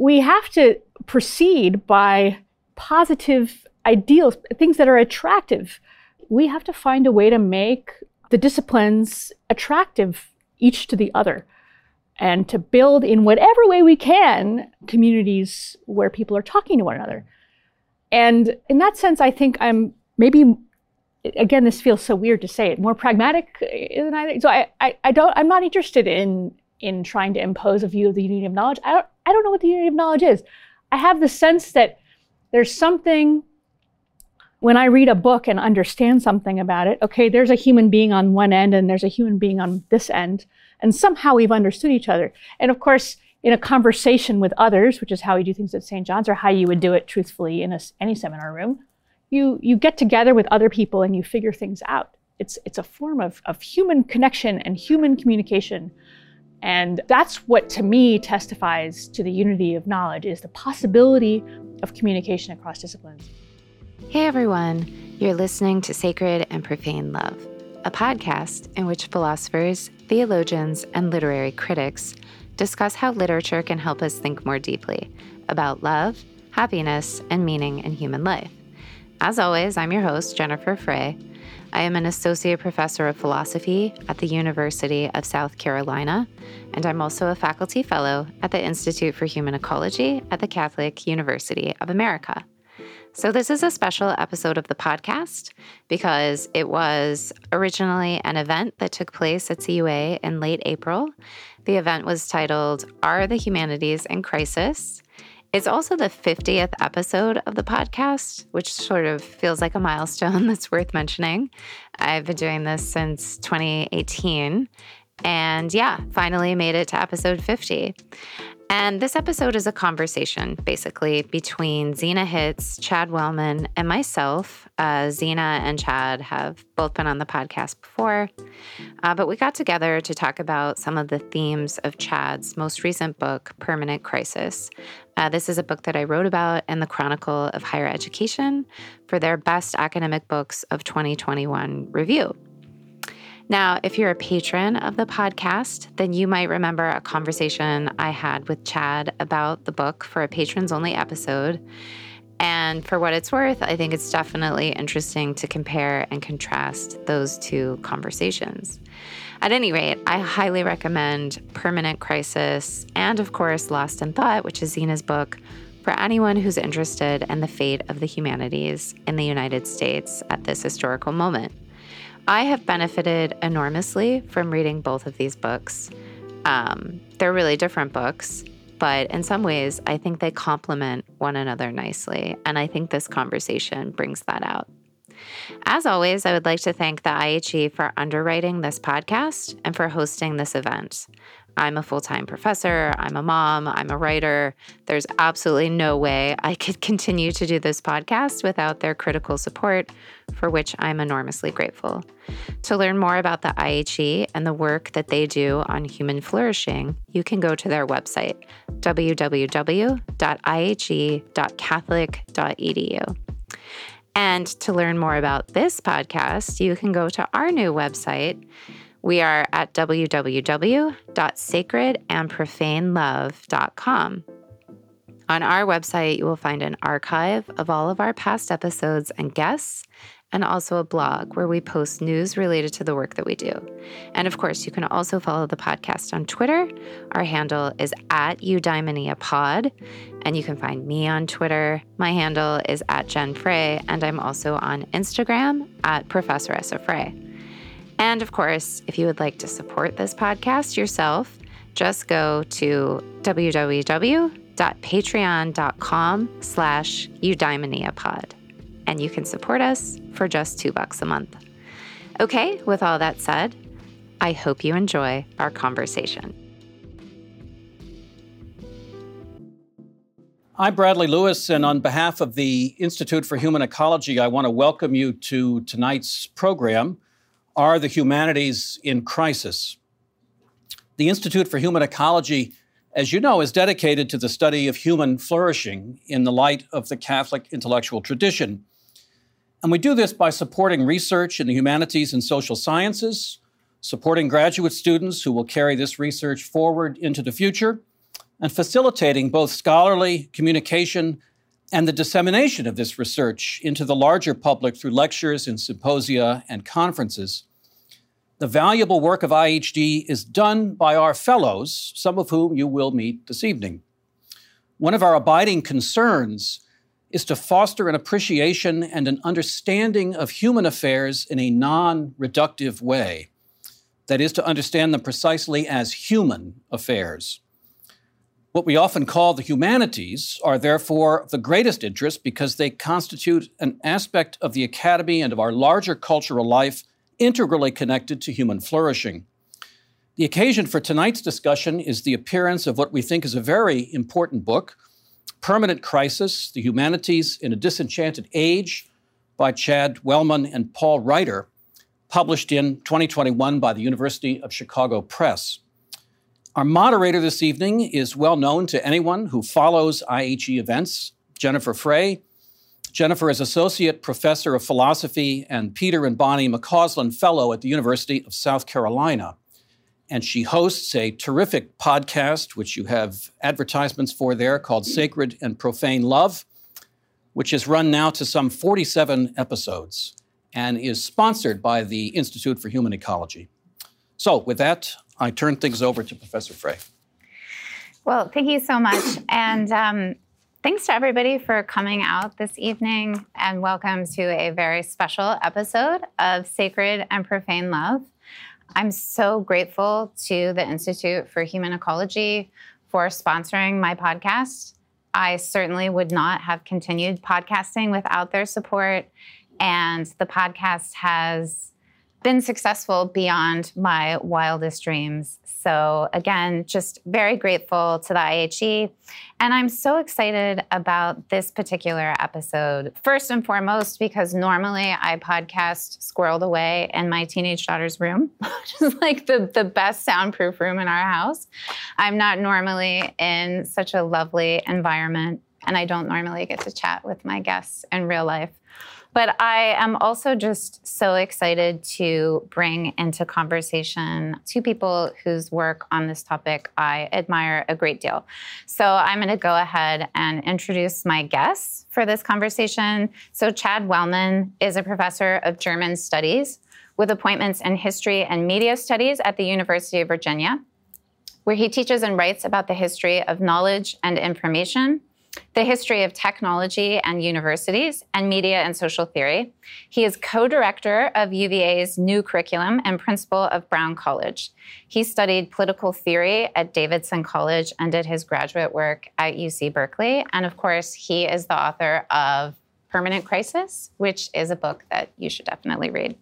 we have to proceed by positive ideals, things that are attractive. We have to find a way to make the disciplines attractive each to the other and to build in whatever way we can communities where people are talking to one another. And in that sense, I think I'm maybe again, this feels so weird to say it, more pragmatic uh, than I think. So I, I, I don't I'm not interested in in trying to impose a view of the unity of knowledge. I don't I don't know what the unity of knowledge is. I have the sense that there's something when I read a book and understand something about it, okay, there's a human being on one end and there's a human being on this end. And somehow we've understood each other. And of course, in a conversation with others, which is how we do things at St. John's or how you would do it truthfully in a, any seminar room, you, you get together with other people and you figure things out. It's, it's a form of, of human connection and human communication. And that's what, to me, testifies to the unity of knowledge, is the possibility of communication across disciplines. Hey everyone, you're listening to Sacred and Profane Love, a podcast in which philosophers, theologians, and literary critics discuss how literature can help us think more deeply about love, happiness, and meaning in human life. As always, I'm your host, Jennifer Frey. I am an associate professor of philosophy at the University of South Carolina, and I'm also a faculty fellow at the Institute for Human Ecology at the Catholic University of America. So, this is a special episode of the podcast because it was originally an event that took place at CUA in late April. The event was titled Are the Humanities in Crisis? It's also the 50th episode of the podcast, which sort of feels like a milestone that's worth mentioning. I've been doing this since 2018. And yeah, finally made it to episode 50. And this episode is a conversation basically between Zena Hitz, Chad Wellmon, and myself. Uh, Zena and Chad have both been on the podcast before, uh, but we got together to talk about some of the themes of Chad's most recent book, Permanent Crisis. Uh, this is a book that I wrote about in the Chronicle of Higher Education for their Best Academic Books of 2021 review. Now, if you're a patron of the podcast, then you might remember a conversation I had with Chad about the book for a patrons only episode. And for what it's worth, I think it's definitely interesting to compare and contrast those two conversations. At any rate, I highly recommend Permanent Crisis and, of course, Lost in Thought, which is Zena's book, for anyone who's interested in the fate of the humanities in the United States at this historical moment. I have benefited enormously from reading both of these books. Um, they're really different books, but in some ways, I think they complement one another nicely. And I think this conversation brings that out. As always, I would like to thank the IHE for underwriting this podcast and for hosting this event. I'm a full time professor, I'm a mom, I'm a writer. There's absolutely no way I could continue to do this podcast without their critical support, for which I'm enormously grateful. To learn more about the IHE and the work that they do on human flourishing, you can go to their website, www.ihe.catholic.edu. And to learn more about this podcast, you can go to our new website we are at www.sacredandprofanelove.com. On our website, you will find an archive of all of our past episodes and guests, and also a blog where we post news related to the work that we do. And of course, you can also follow the podcast on Twitter. Our handle is at eudaimoniapod, and you can find me on Twitter. My handle is at Jen Frey, and I'm also on Instagram at Professoressa Frey. And of course, if you would like to support this podcast yourself, just go to www.patreon.com slash eudaimoniapod and you can support us for just two bucks a month. Okay, with all that said, I hope you enjoy our conversation. I'm Bradley Lewis, and on behalf of the Institute for Human Ecology, I want to welcome you to tonight's program are the humanities in crisis. The Institute for Human Ecology, as you know, is dedicated to the study of human flourishing in the light of the Catholic intellectual tradition. And we do this by supporting research in the humanities and social sciences, supporting graduate students who will carry this research forward into the future, and facilitating both scholarly communication and the dissemination of this research into the larger public through lectures and symposia and conferences. The valuable work of IHE is done by our fellows, some of whom you will meet this evening. One of our abiding concerns is to foster an appreciation and an understanding of human affairs in a non reductive way. That is, to understand them precisely as human affairs. What we often call the humanities are therefore of the greatest interest because they constitute an aspect of the academy and of our larger cultural life integrally connected to human flourishing. The occasion for tonight's discussion is the appearance of what we think is a very important book, Permanent Crisis The Humanities in a Disenchanted Age by Chad Wellmon and Paul Reitter, published in 2021 by the University of Chicago Press. Our moderator this evening is well known to anyone who follows IHE events, Jennifer Frey. Jennifer is Associate Professor of Philosophy and Peter and Bonnie McCausland Fellow at the University of South Carolina. And she hosts a terrific podcast, which you have advertisements for there, called Sacred and Profane Love, which is run now to some 47 episodes and is sponsored by the Institute for Human Ecology. So, with that, I turn things over to Professor Frey. Well, thank you so much. And um, thanks to everybody for coming out this evening, and welcome to a very special episode of Sacred and Profane Love. I'm so grateful to the Institute for Human Ecology for sponsoring my podcast. I certainly would not have continued podcasting without their support. And the podcast has been successful beyond my wildest dreams. So, again, just very grateful to the IHE. And I'm so excited about this particular episode. First and foremost, because normally I podcast squirreled away in my teenage daughter's room, which is like the, the best soundproof room in our house. I'm not normally in such a lovely environment, and I don't normally get to chat with my guests in real life. But I am also just so excited to bring into conversation two people whose work on this topic I admire a great deal. So I'm going to go ahead and introduce my guests for this conversation. So, Chad Wellmon is a professor of German studies with appointments in history and media studies at the University of Virginia, where he teaches and writes about the history of knowledge and information the history of technology and universities, and media and social theory. He is co director of UVA's new curriculum and principal of Brown College. He studied political theory at Davidson College and did his graduate work at UC Berkeley. And of course, he is the author of Permanent Crisis, which is a book that you should definitely read.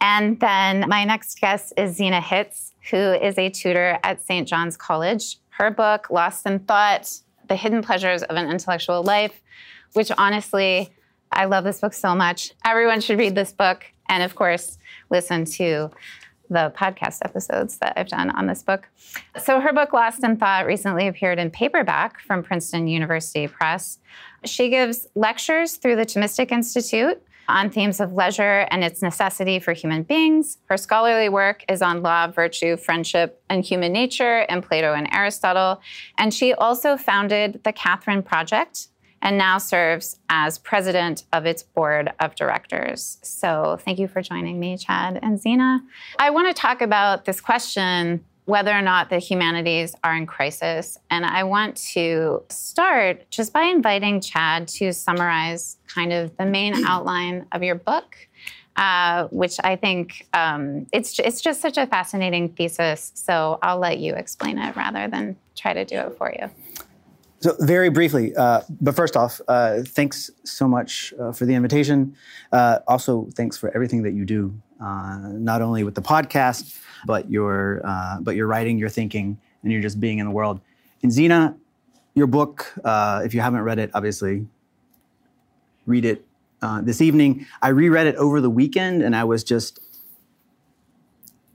And then my next guest is Zena Hitz, who is a tutor at St. John's College. Her book, Lost in Thought, the Hidden Pleasures of an Intellectual Life, which honestly, I love this book so much. Everyone should read this book and, of course, listen to the podcast episodes that I've done on this book. So, her book, Lost in Thought, recently appeared in paperback from Princeton University Press. She gives lectures through the Thomistic Institute on themes of leisure and its necessity for human beings. Her scholarly work is on law, virtue, friendship, and human nature in Plato and Aristotle. And she also founded the Catherine Project and now serves as president of its board of directors. So thank you for joining me, Chad and Zena. I want to talk about this question whether or not the humanities are in crisis. And I want to start just by inviting Chad to summarize kind of the main outline of your book. Uh, which I think um, it's it's just such a fascinating thesis. So I'll let you explain it rather than try to do it for you. So very briefly, uh, but first off, uh, thanks so much uh, for the invitation. Uh, also, thanks for everything that you do, uh, not only with the podcast, but your uh, but your writing, your thinking, and you're just being in the world. And Zena, your book, uh, if you haven't read it, obviously read it uh, this evening. I reread it over the weekend, and I was just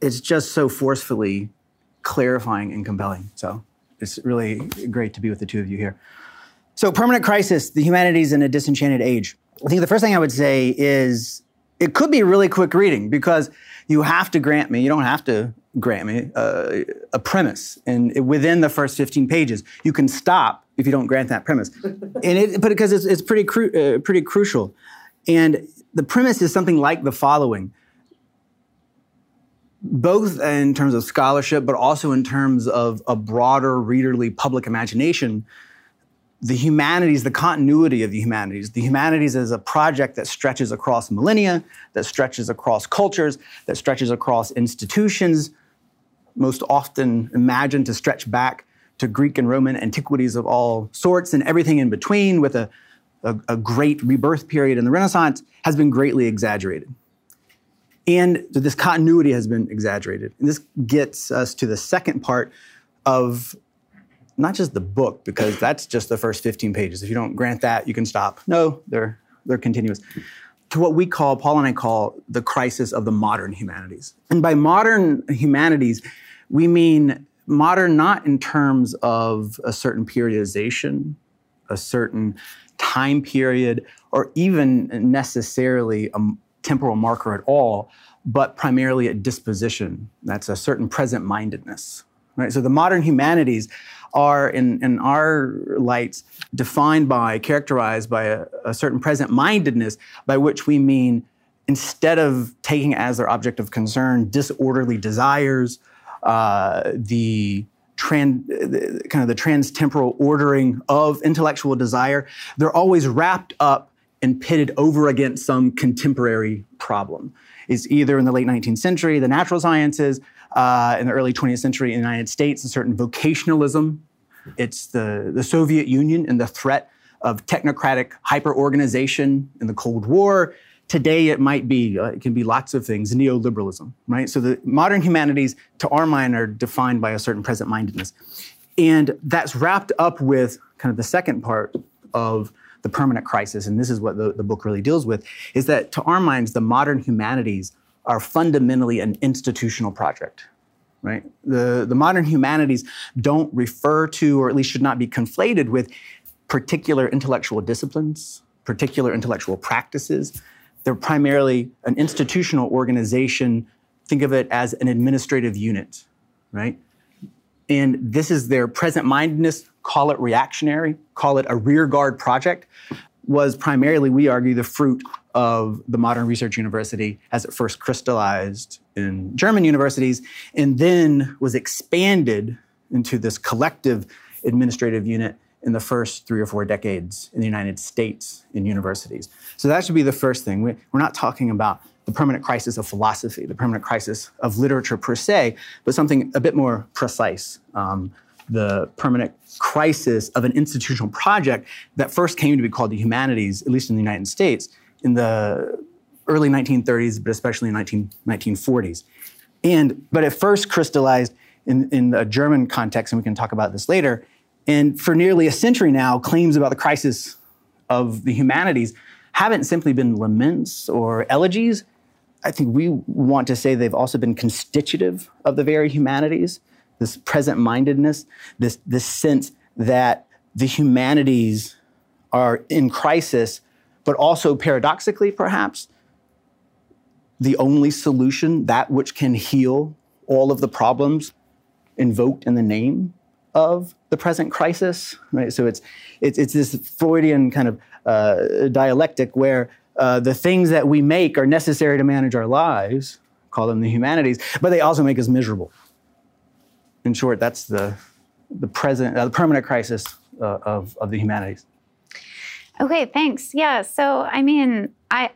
it's just so forcefully clarifying and compelling. So it's really great to be with the two of you here. So, permanent crisis: the humanities in a disenchanted age. I think the first thing I would say is it could be really quick reading because you have to grant me, you don't have to grant me uh, a premise, and within the first 15 pages, you can stop if you don't grant that premise. and it, but because it's, it's pretty cru- uh, pretty crucial, and the premise is something like the following. Both in terms of scholarship, but also in terms of a broader readerly public imagination, the humanities, the continuity of the humanities. The humanities is a project that stretches across millennia, that stretches across cultures, that stretches across institutions, most often imagined to stretch back to Greek and Roman antiquities of all sorts and everything in between, with a, a, a great rebirth period in the Renaissance, has been greatly exaggerated. And this continuity has been exaggerated. And this gets us to the second part of not just the book, because that's just the first 15 pages. If you don't grant that, you can stop. No, they're, they're continuous. To what we call, Paul and I call, the crisis of the modern humanities. And by modern humanities, we mean modern not in terms of a certain periodization, a certain time period, or even necessarily a temporal marker at all, but primarily a disposition. That's a certain present mindedness. Right? So the modern humanities are, in, in our lights, defined by, characterized by a, a certain present mindedness, by which we mean instead of taking as their object of concern disorderly desires, uh, the Trans, kind of the trans-temporal ordering of intellectual desire, they're always wrapped up and pitted over against some contemporary problem. It's either in the late 19th century, the natural sciences, uh, in the early 20th century in the United States, a certain vocationalism. It's the, the Soviet Union and the threat of technocratic hyperorganization in the Cold War. Today, it might be, uh, it can be lots of things, neoliberalism, right? So the modern humanities, to our mind, are defined by a certain present mindedness. And that's wrapped up with kind of the second part of the permanent crisis, and this is what the, the book really deals with, is that to our minds, the modern humanities are fundamentally an institutional project. Right? The, the modern humanities don't refer to, or at least should not be conflated with, particular intellectual disciplines, particular intellectual practices. They're primarily an institutional organization. Think of it as an administrative unit, right? And this is their present mindedness, call it reactionary, call it a rearguard project, was primarily, we argue, the fruit of the modern research university as it first crystallized in German universities and then was expanded into this collective administrative unit in the first three or four decades in the United States in universities. So that should be the first thing. We're not talking about the permanent crisis of philosophy, the permanent crisis of literature per se, but something a bit more precise. Um, the permanent crisis of an institutional project that first came to be called the humanities, at least in the United States, in the early 1930s, but especially in 19, 1940s. And, but it first crystallized in, in the German context, and we can talk about this later. And for nearly a century now, claims about the crisis of the humanities haven't simply been laments or elegies. I think we want to say they've also been constitutive of the very humanities, this present mindedness, this, this sense that the humanities are in crisis but also paradoxically, perhaps, the only solution, that which can heal all of the problems invoked in the name of the present crisis. Right? So it's, it's, it's this Freudian kind of uh, dialectic where uh, the things that we make are necessary to manage our lives, call them the humanities, but they also make us miserable. In short, that's the, the present, uh, the permanent crisis uh, of, of the humanities. Okay, thanks. Yeah, so I mean, I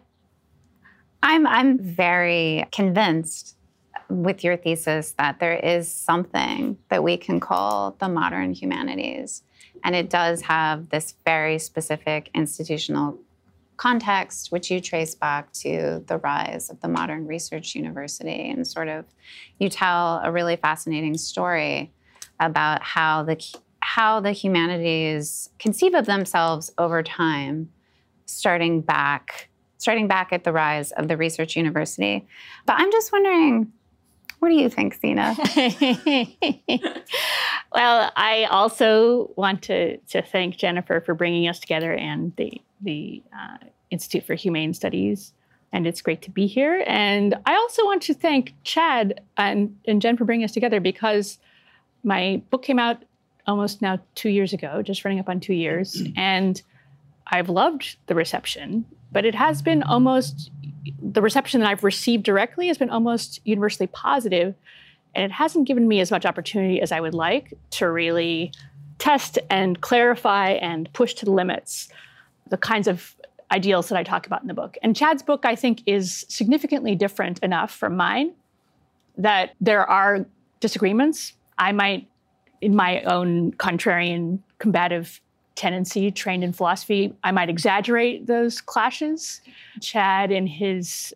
I'm I'm very convinced with your thesis that there is something that we can call the modern humanities. And it does have this very specific institutional context, which you trace back to the rise of the modern research university. And sort of you tell a really fascinating story about how the how the humanities conceive of themselves over time, starting back starting back at the rise of the research university. But I'm just wondering, what do you think, Zena? well, I also want to, to thank Jennifer for bringing us together and the, the uh, Institute for Humane Studies and it's great to be here. And I also want to thank Chad and, and Jen for bringing us together because my book came out almost now two years ago, just running up on two years. And I've loved the reception, but it has been almost the reception that I've received directly has been almost universally positive, and it hasn't given me as much opportunity as I would like to really test and clarify and push to the limits the kinds of ideals that I talk about in the book. And Chad's book, I think, is significantly different enough from mine that there are disagreements. I might, in my own contrarian, combative tendency, trained in philosophy, I might exaggerate those clashes. Chad, in his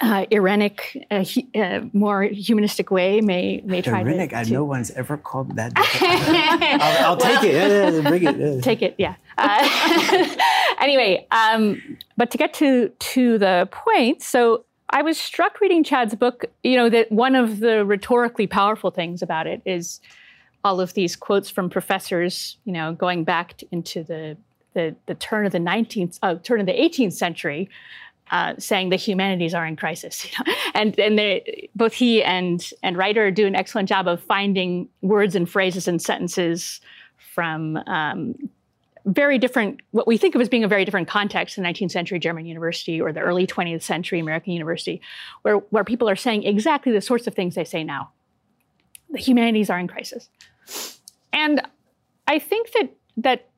uh, Irenic, uh, he, uh, more humanistic way, may may try Irenic, to. I no one's ever called that. I'll, I'll take it. Yeah, yeah, it. take it yeah uh, anyway um, but to get to to the point so i was struck reading chad's book you know that one of the rhetorically powerful things about it is all of these quotes from professors you know going back to, into the, the the turn of the 19th uh, turn of the 18th century uh, saying the humanities are in crisis, you know? and and they, both he and and Reitter do an excellent job of finding words and phrases and sentences from um, very different, what we think of as being a very different context, the 19th century German university or the early 20th century American university, where, where people are saying exactly the sorts of things they say now. The humanities are in crisis. And I think that, that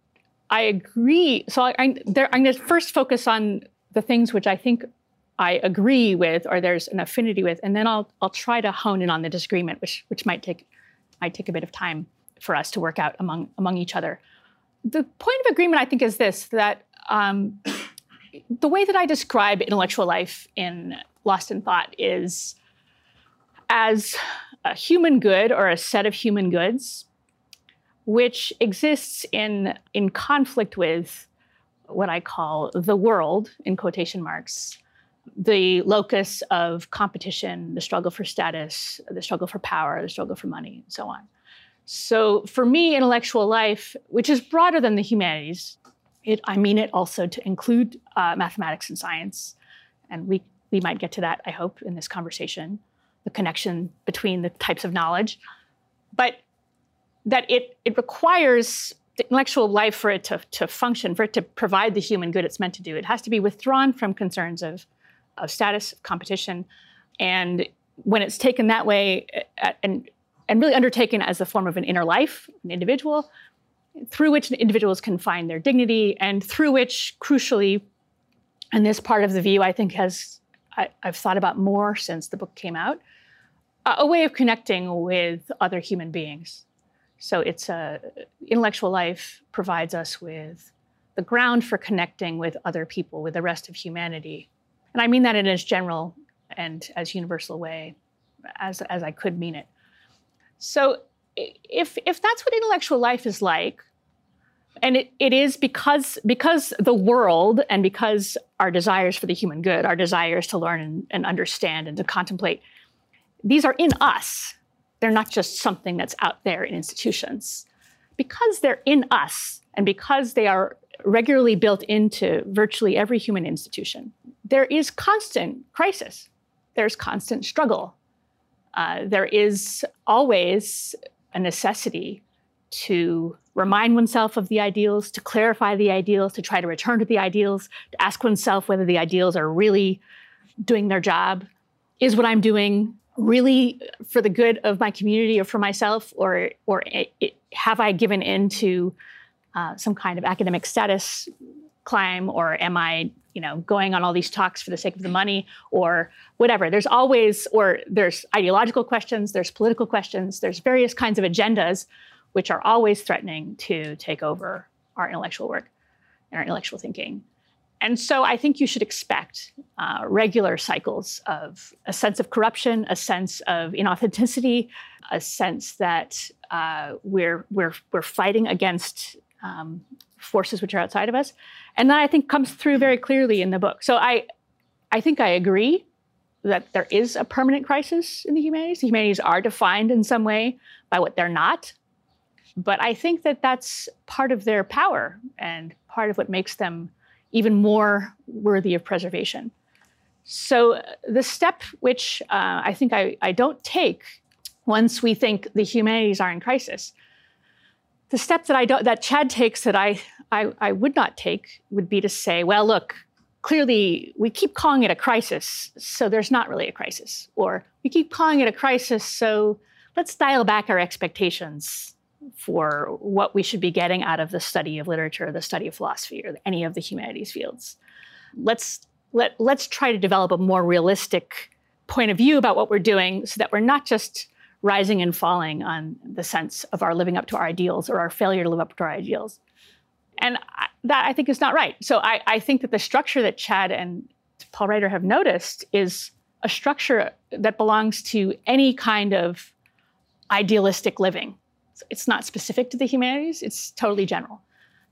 I agree. So I, I, there, I'm going to first focus on the things which I think I agree with or there's an affinity with, and then I'll, I'll try to hone in on the disagreement, which, which might, take, might take a bit of time for us to work out among, among each other the point of agreement, I think, is this that um, the way that I describe intellectual life in Lost in Thought is as a human good or a set of human goods which exists in, in conflict with what I call the world, in quotation marks, the locus of competition, the struggle for status, the struggle for power, the struggle for money, and so on. So for me, intellectual life, which is broader than the humanities, it, I mean it also to include uh, mathematics and science, and we we might get to that, I hope, in this conversation, the connection between the types of knowledge, but that it it requires the intellectual life for it to, to function, for it to provide the human good it's meant to do. It has to be withdrawn from concerns of, of status, of competition, and when it's taken that way, and and really undertaken as a form of an inner life, an individual, through which individuals can find their dignity, and through which, crucially, and this part of the view I think has I, have thought about more since the book came out, a, way of connecting with other human beings. So it's a intellectual life provides us with the ground for connecting with other people, with the rest of humanity, and I mean that in as general and as universal way as as I could mean it. So if if that's what intellectual life is like, and it, it is because because the world and because our desires for the human good, our desires to learn and, and understand and to contemplate, these are in us. They're not just something that's out there in institutions. Because they're in us and because they are regularly built into virtually every human institution, there is constant crisis. There's constant struggle uh, there is always a necessity to remind oneself of the ideals, to clarify the ideals, to try to return to the ideals, to ask oneself whether the ideals are really doing their job. Is what I'm doing really for the good of my community or for myself, or or it, it, have I given in to uh, some kind of academic status climb, or am I you know, going on all these talks for the sake of the money or whatever. There's always, or there's ideological questions, there's political questions, there's various kinds of agendas which are always threatening to take over our intellectual work and our intellectual thinking. And so I think you should expect uh, regular cycles of a sense of corruption, a sense of inauthenticity, a sense that uh, we're, we're, we're fighting against um, forces which are outside of us. And that I think comes through very clearly in the book. So I, I think I agree that there is a permanent crisis in the humanities. The humanities are defined in some way by what they're not. But I think that that's part of their power and part of what makes them even more worthy of preservation. So, uh, the step which uh, I think I, I don't take once we think the humanities are in crisis, the step that I don't, that Chad takes that I, I, I would not take would be to say, well, look, clearly we keep calling it a crisis, so there's not really a crisis. Or we keep calling it a crisis, so let's dial back our expectations for what we should be getting out of the study of literature, the study of philosophy, or any of the humanities fields. Let's let, let's try to develop a more realistic point of view about what we're doing so that we're not just rising and falling on the sense of our living up to our ideals or our failure to live up to our ideals. And I, that I think is not right. So I, I think that the structure that Chad and Paul Reitter have noticed is a structure that belongs to any kind of idealistic living. It's not specific to the humanities, it's totally general.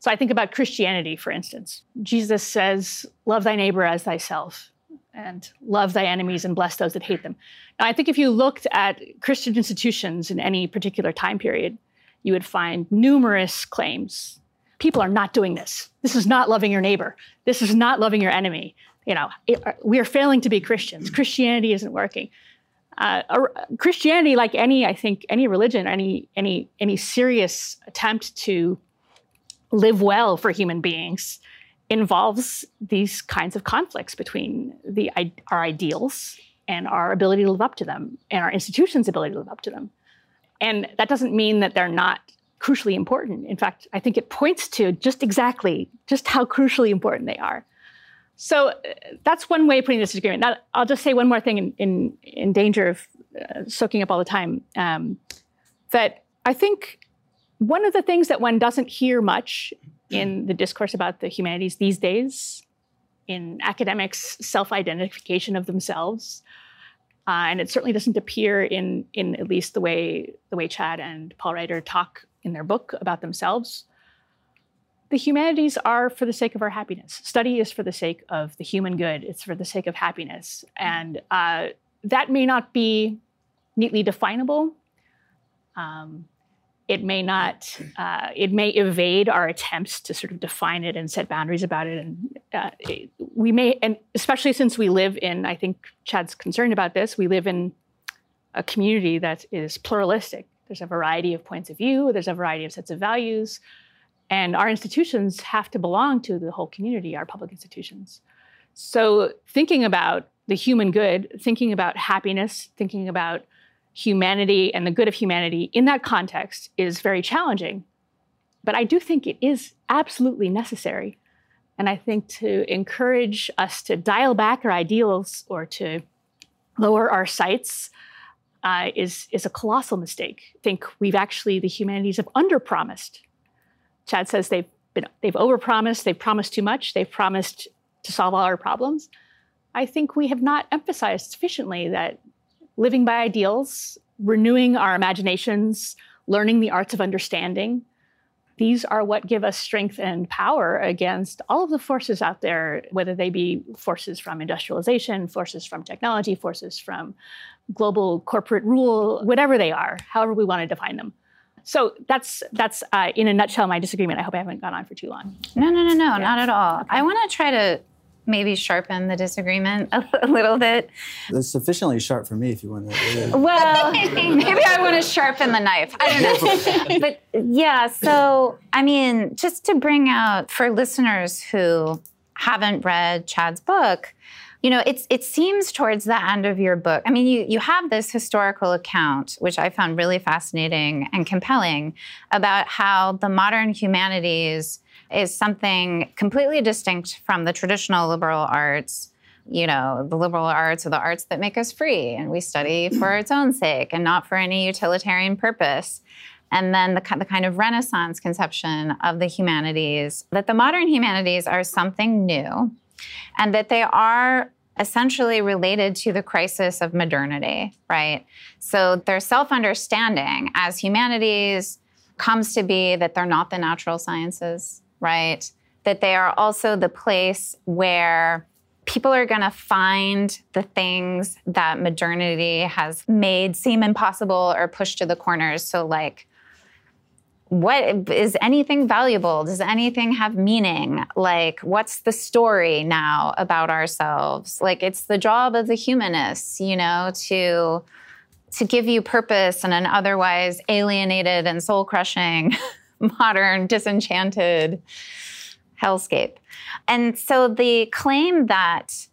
So I think about Christianity, for instance. Jesus says, Love thy neighbor as thyself, and love thy enemies and bless those that hate them. Now, I think if you looked at Christian institutions in any particular time period, you would find numerous claims. People are not doing this. This is not loving your neighbor. This is not loving your enemy. You know, it, we are failing to be Christians. Christianity isn't working uh, Christianity, like any, I think, any religion, any any any serious attempt to live well for human beings, involves these kinds of conflicts between the our ideals and our ability to live up to them, and our institutions' ability to live up to them. And that doesn't mean that they're not crucially important. In fact, I think it points to just exactly just how crucially important they are. So uh, that's one way of putting this disagreement. Now, I'll just say one more thing in, in, in danger of uh, soaking up all the time. Um, that I think one of the things that one doesn't hear much in the discourse about the humanities these days, in academics' self identification of themselves, uh, and it certainly doesn't appear in, in at least the way, the way Chad and Paul Reitter talk in their book about themselves, the humanities are for the sake of our happiness. Study is for the sake of the human good, it's for the sake of happiness. And uh, that may not be neatly definable. Um, it may not, uh, it may evade our attempts to sort of define it and set boundaries about it. And uh, it, we may, and especially since we live in, I think Chad's concerned about this, we live in a community that is pluralistic. There's a variety of points of view, there's a variety of sets of values. And our institutions have to belong to the whole community, our public institutions. So, thinking about the human good, thinking about happiness, thinking about humanity and the good of humanity in that context is very challenging. But I do think it is absolutely necessary. And I think to encourage us to dial back our ideals or to lower our sights uh, is, is a colossal mistake. I think we've actually, the humanities have underpromised Chad says they've been they've overpromised, they've promised too much, they've promised to solve all our problems. I think we have not emphasized sufficiently that living by ideals, renewing our imaginations, learning the arts of understanding, these are what give us strength and power against all of the forces out there, whether they be forces from industrialization, forces from technology, forces from global corporate rule, whatever they are, however we want to define them. So that's that's uh, in a nutshell my disagreement. I hope I haven't gone on for too long. No, no, no, no, yeah. not at all. Okay. I want to try to maybe sharpen the disagreement a, a, little bit. It's sufficiently sharp for me if you want to. Well, maybe I want to sharpen the knife. I don't know. but yeah, so I mean, just to bring out for listeners who haven't read Chad's book, you know, it's it seems towards the end of your book. I mean, you you have this historical account, which I found really fascinating and compelling, about how the modern humanities is something completely distinct from the traditional liberal arts. You know, the liberal arts are the arts that make us free, and we study for its own sake and not for any utilitarian purpose and then the, the kind of Renaissance conception of the humanities, that the modern humanities are something new and that they are essentially related to the crisis of modernity, right? So their self understanding as humanities comes to be that they're not the natural sciences, right? That they are also the place where people are going to find the things that modernity has made seem impossible or pushed to the corners. So, like, what is anything valuable? Does anything have meaning? Like, what's the story now about ourselves? Like, it's the job of the humanists, you know, to to give you purpose in an otherwise alienated and soul crushing, modern, disenchanted hellscape. And so the claim that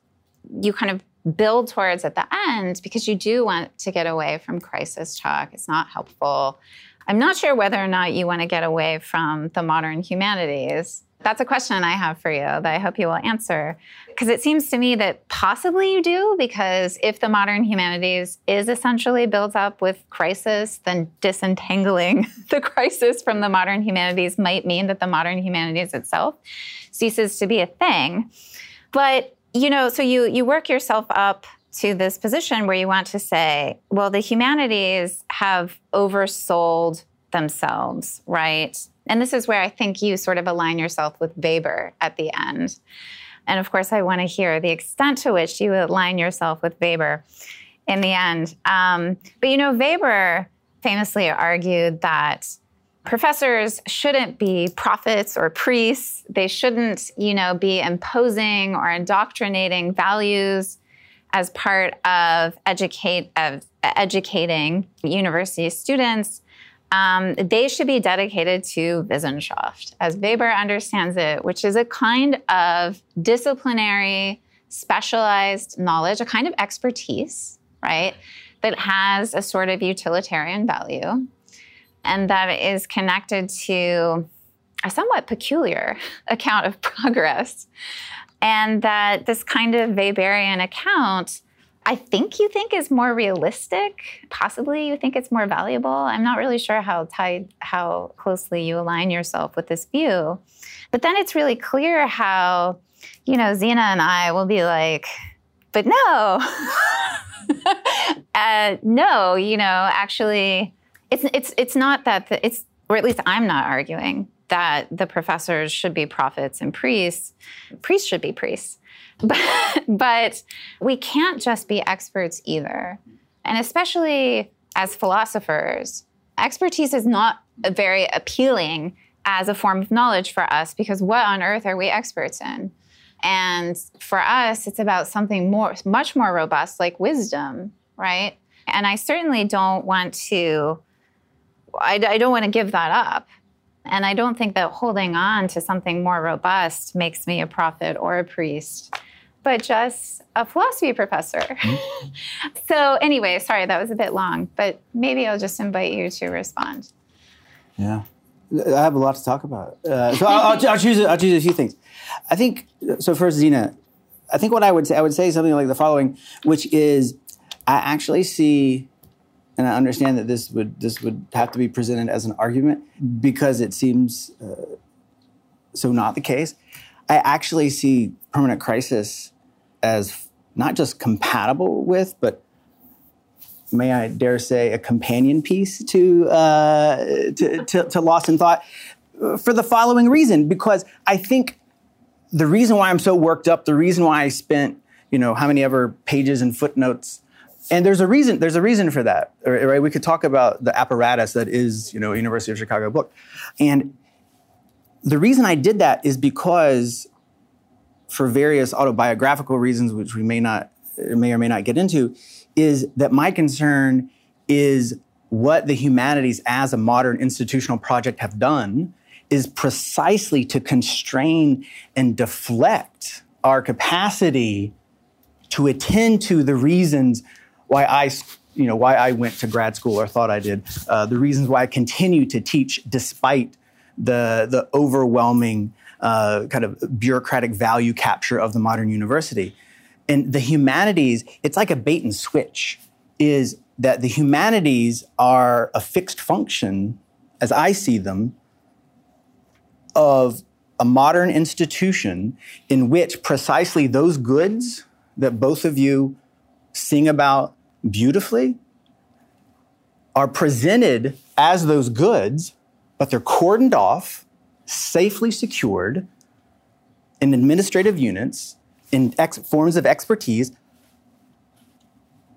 you kind of build towards at the end, because you do want to get away from crisis talk, it's not helpful I'm not sure whether or not you want to get away from the modern humanities. That's a question I have for you that I hope you will answer. Because it seems to me that possibly you do, because if the modern humanities is essentially built up with crisis, then disentangling the crisis from the modern humanities might mean that the modern humanities itself ceases to be a thing. But, you know, so you you work yourself up to this position where you want to say, well, the humanities have oversold themselves, right? And this is where I think you sort of align yourself with Weber at the end. And of course, I want to hear the extent to which you align yourself with Weber in the end. Um, but you know, Weber famously argued that professors shouldn't be prophets or priests. They shouldn't, you know, be imposing or indoctrinating values as part of educate of educating university students, um, they should be dedicated to Wissenschaft, as Weber understands it, which is a kind of disciplinary, specialized knowledge, a kind of expertise, right, that has a sort of utilitarian value and that is connected to a somewhat peculiar account of progress and that this kind of Weberian account, I think you think is more realistic. Possibly you think it's more valuable. I'm not really sure how tied, how closely you align yourself with this view. But then it's really clear how, you know, Zena and I will be like, but no, uh, no, you know, actually, it's it's it's not that the, it's or at least I'm not arguing that the professors should be prophets and priests. Priests should be priests. But, we can't just be experts either. And especially as philosophers, expertise is not very appealing as a form of knowledge for us because what on earth are we experts in? And for us, it's about something more, much more robust, like wisdom, right? And I certainly don't want to, I, I don't want to give that up. And I don't think that holding on to something more robust makes me a prophet or a priest, but just a philosophy professor. Mm-hmm. so, anyway, sorry, that was a bit long, but maybe I'll just invite you to respond. Yeah. I have a lot to talk about. Uh, so I'll, I'll, I'll, choose, I'll choose a few things. I think, so first, Zena, I think what I would say, I would say something like the following, which is I actually see and I understand that this would this would have to be presented as an argument because it seems uh, so not the case. I actually see permanent crisis as not just compatible with, but may I dare say, a companion piece to, uh, to, to, to Lost in Thought for the following reason. Because I think the reason why I'm so worked up, the reason why I spent, you know, how many ever pages and footnotes and there's a reason there's a reason for that right? We could talk about the apparatus that is you know university of chicago book. And the reason i did that is because for various autobiographical reasons which we may not may or may not get into is that my concern is what the humanities as a modern institutional project have done is precisely to constrain and deflect our capacity to attend to the reasons why I, you know, why I went to grad school or thought I did, uh, the reasons why I continue to teach despite the the overwhelming uh, kind of bureaucratic value capture of the modern university. And the humanities, it's like a bait and switch. Is that the humanities are a fixed function, as I see them, of a modern institution in which precisely those goods that both of you sing about beautifully are presented as those goods, but they're cordoned off, safely secured in administrative units, in ex- forms of expertise.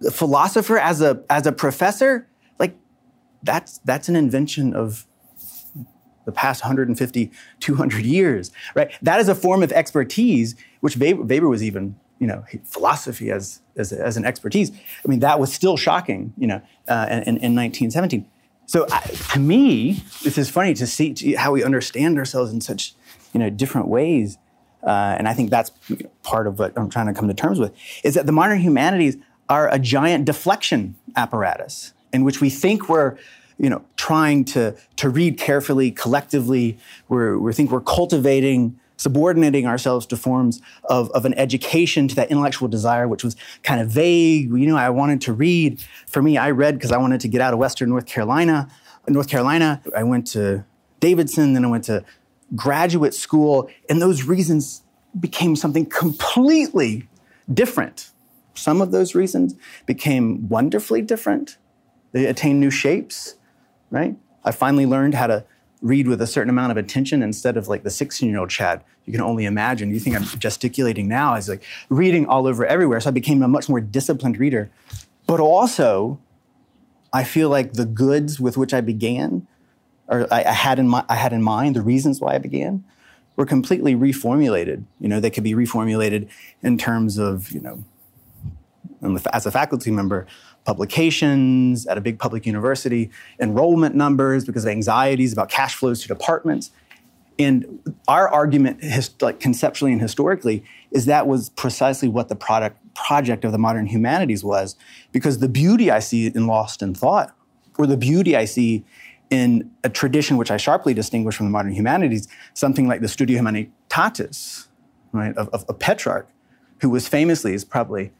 The philosopher as a, as a professor, like that's, that's an invention of the past 150, 200 years, right? That is a form of expertise, which Weber, Weber was even, you know, philosophy as, as, as, an expertise. I mean, that was still shocking, you know, uh, in, in 1917. So uh, to me, this is funny to see how we understand ourselves in such, you know, different ways. Uh, and I think that's part of what I'm trying to come to terms with, is that the modern humanities are a giant deflection apparatus in which we think we're you know, trying to, to read carefully, collectively. We're, we think we're cultivating, subordinating ourselves to forms of, of an education to that intellectual desire, which was kind of vague. You know, I wanted to read. For me, I read because I wanted to get out of Western North Carolina. North Carolina, I went to Davidson, then I went to graduate school, and those reasons became something completely different. Some of those reasons became wonderfully different. They attained new shapes right? I finally learned how to read with a certain amount of attention instead of like the 16 year old Chad. You can only imagine. You think I'm gesticulating now as like reading all over everywhere. So I became a much more disciplined reader. But also, I feel like the goods with which I began, or I, I had in my, I had in mind the reasons why I began, were completely reformulated. You know, they could be reformulated in terms of you know, as a faculty member, publications at a big public university, enrollment numbers because of anxieties about cash flows to departments. And our argument, like conceptually and historically, is that was precisely what the product project of the modern humanities was, because the beauty I see in Lost in Thought, or the beauty I see in a tradition which I sharply distinguish from the modern humanities, something like the Studia Humanitatis, right, of, of, of Petrarch, who was famously is probably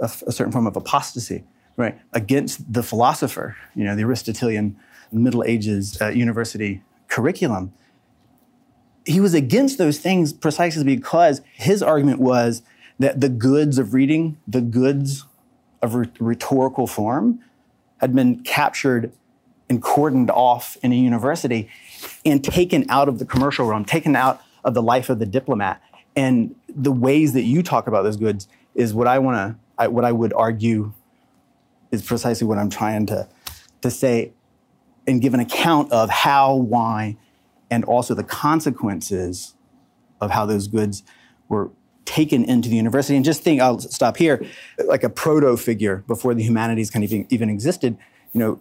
a certain form of apostasy right, against the philosopher, you know, the Aristotelian Middle Ages uh, university curriculum. He was against those things precisely because his argument was that the goods of reading, the goods of rhetorical form, had been captured and cordoned off in a university and taken out of the commercial realm, taken out of the life of the diplomat. And the ways that you talk about those goods is what I want to, what I would argue is precisely what I'm trying to, to say and give an account of how, why, and also the consequences of how those goods were taken into the university. And just think, I'll stop here, like a proto figure before the humanities kind of even, existed, you know,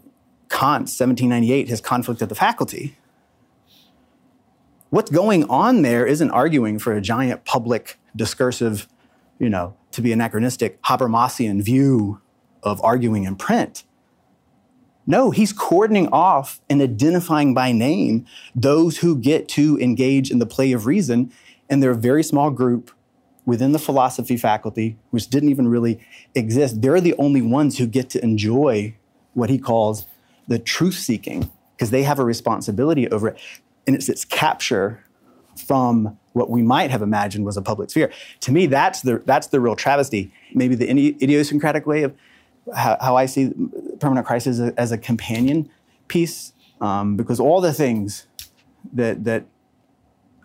Kant, 1798, his conflict of the faculty. What's going on there isn't arguing for a giant public discursive, you know, to be anachronistic Habermasian view of arguing in print. No, he's cordoning off and identifying by name those who get to engage in the play of reason. And they're a very small group within the philosophy faculty, which didn't even really exist. They're the only ones who get to enjoy what he calls the truth seeking, because they have a responsibility over it. And it's its capture from what we might have imagined was a public sphere. To me, that's the, that's the real travesty. Maybe the idiosyncratic way of how, how I see permanent crisis as a, as a companion piece, um, because all the things that that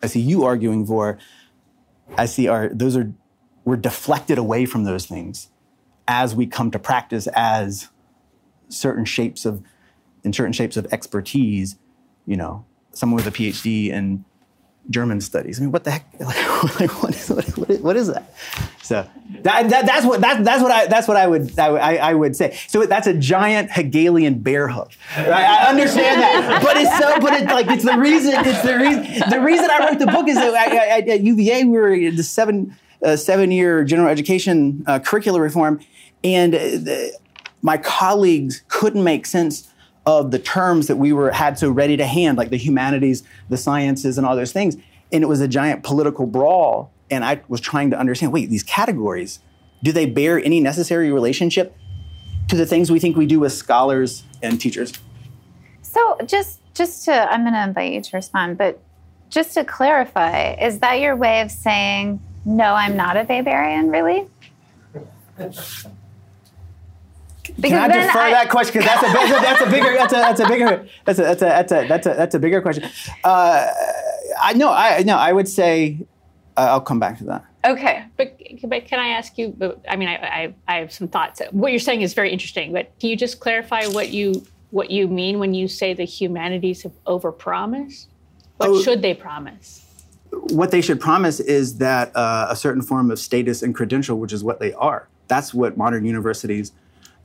I see you arguing for, I see are those are we're deflected away from those things as we come to practice as certain shapes of in certain shapes of expertise. You know, someone with a PhD in German studies. I mean, what the heck? Like, what, is, what, is, what is that? So that, that, that's what that, that's what I that's what I would I, I, would say. So that's a giant Hegelian bear hug. I understand that, but it's so but it's like it's the reason it's the reason the reason I wrote the book is that I, I, at UVA we were in the seven uh, seven year general education uh, curricular reform, and uh, the, my colleagues couldn't make sense of the terms that we were had so ready to hand, like the humanities, the sciences, and all those things. And it was a giant political brawl. And I was trying to understand wait, these categories, do they bear any necessary relationship to the things we think we do as scholars and teachers? So just just to I'm gonna invite you to respond, but just to clarify, is that your way of saying no, I'm not a Weberian, really? Because Can I defer I, that question? Because that's a, that's a bigger that's a that's a bigger that's a that's a that's a that's a, that's a bigger question. Uh, I no I no I would say uh, I'll come back to that. Okay, but but can I ask you? I mean, I, I I have some thoughts. What you're saying is very interesting, but can you just clarify what you what you mean when you say the humanities have overpromised? What Oh. should they promise? what they should promise is that uh, a certain form of status and credential, which is what they are. That's what modern universities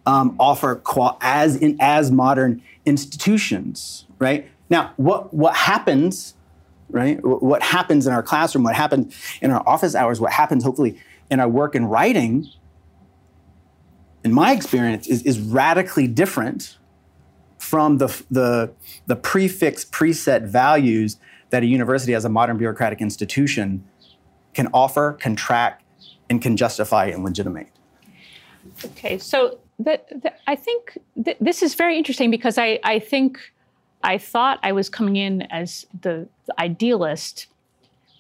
um, offer as in as modern institutions, right? Now, what what happens, right? What happens in our classroom? What happens in our office hours? What happens, hopefully, in our work and writing? In my experience, is, is radically different from the the the prefix preset values that a university as a modern bureaucratic institution can offer, contract, and can justify and legitimate. Okay, so that, I think th- this is very interesting because I, I think I thought I was coming in as the, the idealist,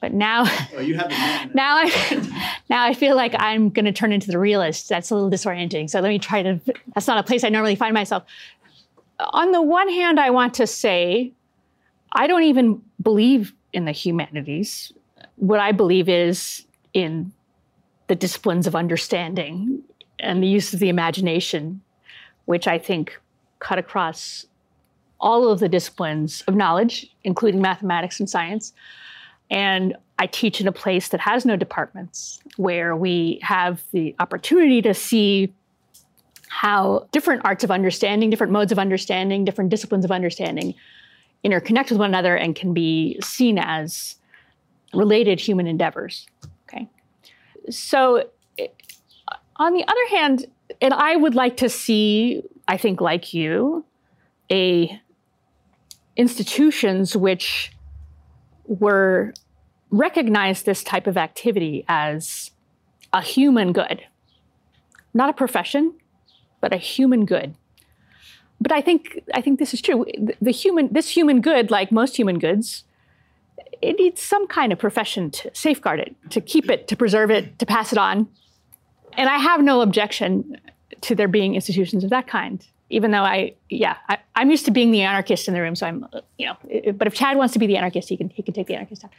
but now Oh, you have now I now I feel like I'm going to turn into the realist. That's a little disorienting. So let me try to. That's not a place I normally find myself. On the one hand, I want to say I don't even believe in the humanities. What I believe is in the disciplines of understanding and the use of the imagination, which I think cut across all of the disciplines of knowledge, including mathematics and science. And I teach in a place that has no departments, where we have the opportunity to see how different arts of understanding, different modes of understanding, different disciplines of understanding interconnect with one another and can be seen as related human endeavors. Okay. So, on the other hand, and I would like to see, I think, like you, a institutions which were recognize this type of activity as a human good, not a profession, but a human good. But I think I think this is true. The- human this human good, like most human goods, it needs some kind of profession to safeguard it, to keep it, to preserve it, to pass it on. And I have no objection to there being institutions of that kind. Even though I, yeah, I, I'm used to being the anarchist in the room, so I'm, you know. But if Chad wants to be the anarchist, he can he can take the anarchist out.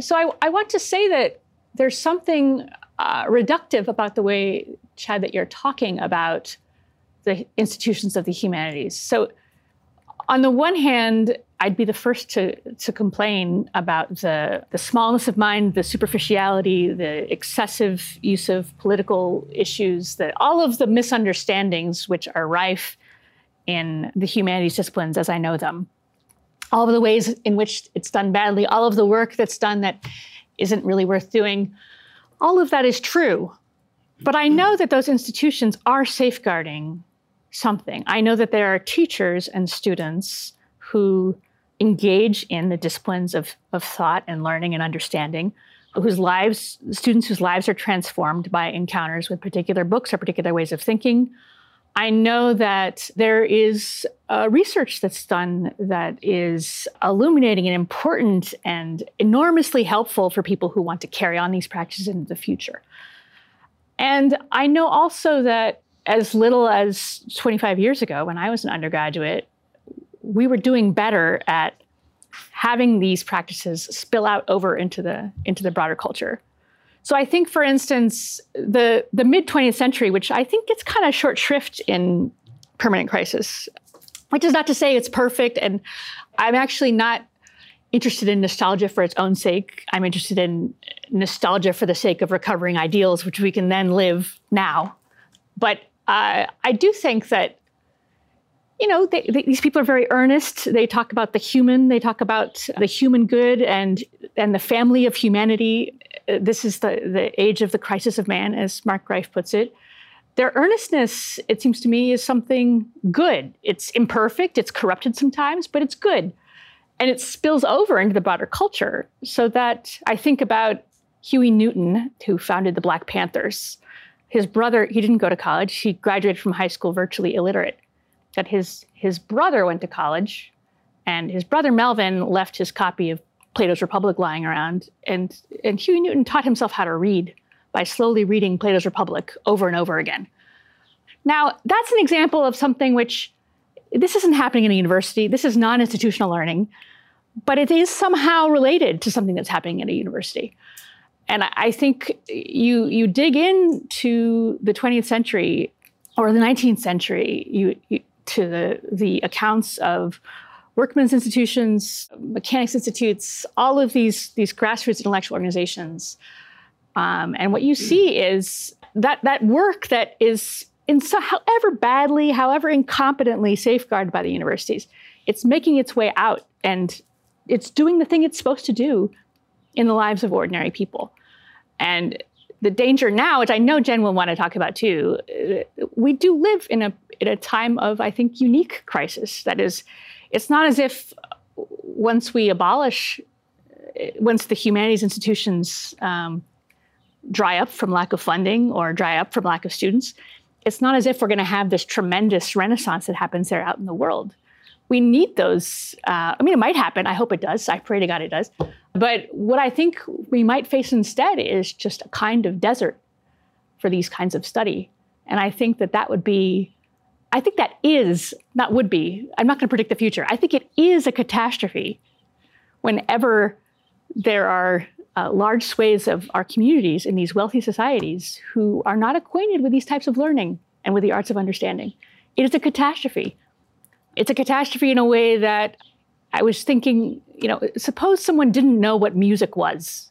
So I, I want to say that there's something uh, reductive about the way, Chad, that you're talking about the institutions of the humanities. So, on the one hand, I'd be the first to, to complain about the, the smallness of mind, the superficiality, the excessive use of political issues, that all of the misunderstandings which are rife in the humanities disciplines as I know them all of the ways in which it's done badly, all of the work that's done that isn't really worth doing, all of that is true. But I know that those institutions are safeguarding something. I know that there are teachers and students who engage in the disciplines of, of thought and learning and understanding, whose lives, students whose lives are transformed by encounters with particular books or particular ways of thinking, I know that there is uh, research that's done that is illuminating and important and enormously helpful for people who want to carry on these practices into the future. And I know also that as little as 25 years ago, when I was an undergraduate, we were doing better at having these practices spill out over into the into the broader culture. So I think, for instance, the the mid 20th century, which I think gets kind of short shrift in permanent crisis, which is not to say it's perfect. And I'm actually not interested in nostalgia for its own sake. I'm interested in nostalgia for the sake of recovering ideals, which we can then live now. But uh, I do think that you know, they, they, these people are very earnest. They talk about the human. They talk about the human good and and the family of humanity. Uh, This is the the age of the crisis of man, as Mark Greif puts it. Their earnestness, it seems to me, is something good. It's imperfect. It's corrupted sometimes, but it's good, and it spills over into the broader culture. So that I think about Huey Newton, who founded the Black Panthers. His brother, he didn't go to college. He graduated from high school virtually illiterate that his his brother went to college, and his brother Melvin left his copy of Plato's Republic lying around, and and Huey Newton taught himself how to read by slowly reading Plato's Republic over and over again. Now that's an example of something which this isn't happening in a university. This is non-institutional learning, but it is somehow related to something that's happening in a university. And I- think you you dig into the 20th century or the 19th century, you, you, to the, the accounts of workmen's institutions, mechanics institutes, all of these, these grassroots intellectual organizations. Um, and what you see is that that work that is in so, however badly, however incompetently safeguarded by the universities, it's making its way out and it's doing the thing it's supposed to do in the lives of ordinary people. And the danger now, which I know Jen will want to talk about too, uh, we do live in a in a time of, I think, unique crisis. That is, it's not as if once we abolish, uh, once the humanities institutions um, dry up from lack of funding or dry up from lack of students, it's not as if we're going to have this tremendous renaissance that happens there out in the world. We need those. Uh, I mean, it might happen. I hope it does. I pray to God it does. But what I think we might face instead is just a kind of desert for these kinds of study. And I think that that would be, I think that is, not would be, I'm not going to predict the future. I think it is a catastrophe whenever there are uh, large swathes of our communities in these wealthy societies who are not acquainted with these types of learning and with the arts of understanding. It is a catastrophe. It's a catastrophe in a way that I was thinking, you know, suppose someone didn't know what music was,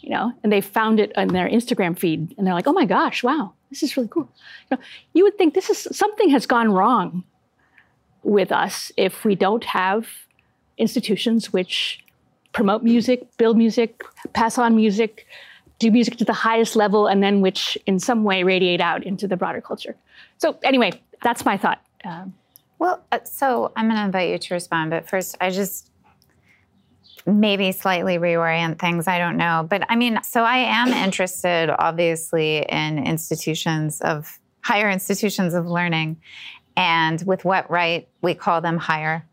you know, and they found it on their Instagram feed and they're like, oh my gosh, wow, this is really cool. You, know, you would think this is something has gone wrong with us if we don't have institutions which promote music, build music, pass on music, do music to the highest level, and then which in some way radiate out into the broader culture. So, anyway, that's my thought. Um, well, uh, so I'm going to invite you to respond, but first, I just maybe slightly reorient things. I don't know. But I mean, so I am interested, obviously, in institutions of higher institutions of learning. And with what right we call them higher.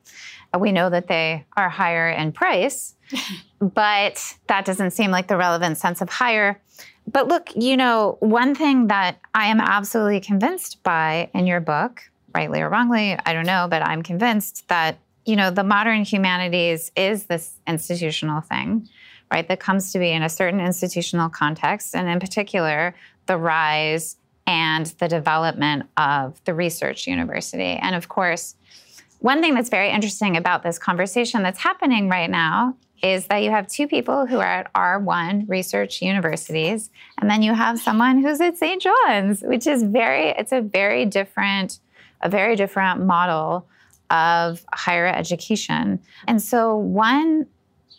We know that they are higher in price, but that doesn't seem like the relevant sense of higher. But look, you know, one thing that I am absolutely convinced by in your book, rightly or wrongly, I don't know, but I'm convinced that, you know, the modern humanities is this institutional thing, right, that comes to be in a certain institutional context, and in particular, the rise and the development of the research university. And of course, one thing that's very interesting about this conversation that's happening right now is that you have two people who are at R1 research universities, and then you have someone who's at St. John's, which is very, it's a very different, a very different model of higher education. And so one,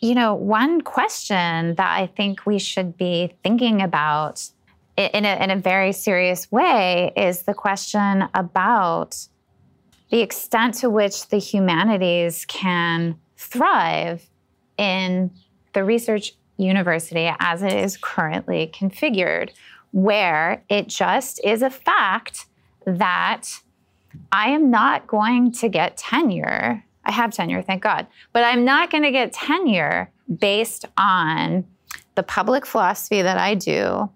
you know, one question that I think we should be thinking about in a, in a very serious way is the question about the extent to which the humanities can thrive in the research university as it is currently configured, where it just is a fact that I am not going to get tenure. I have tenure, thank God, but I'm not going to get tenure based on the public philosophy that I do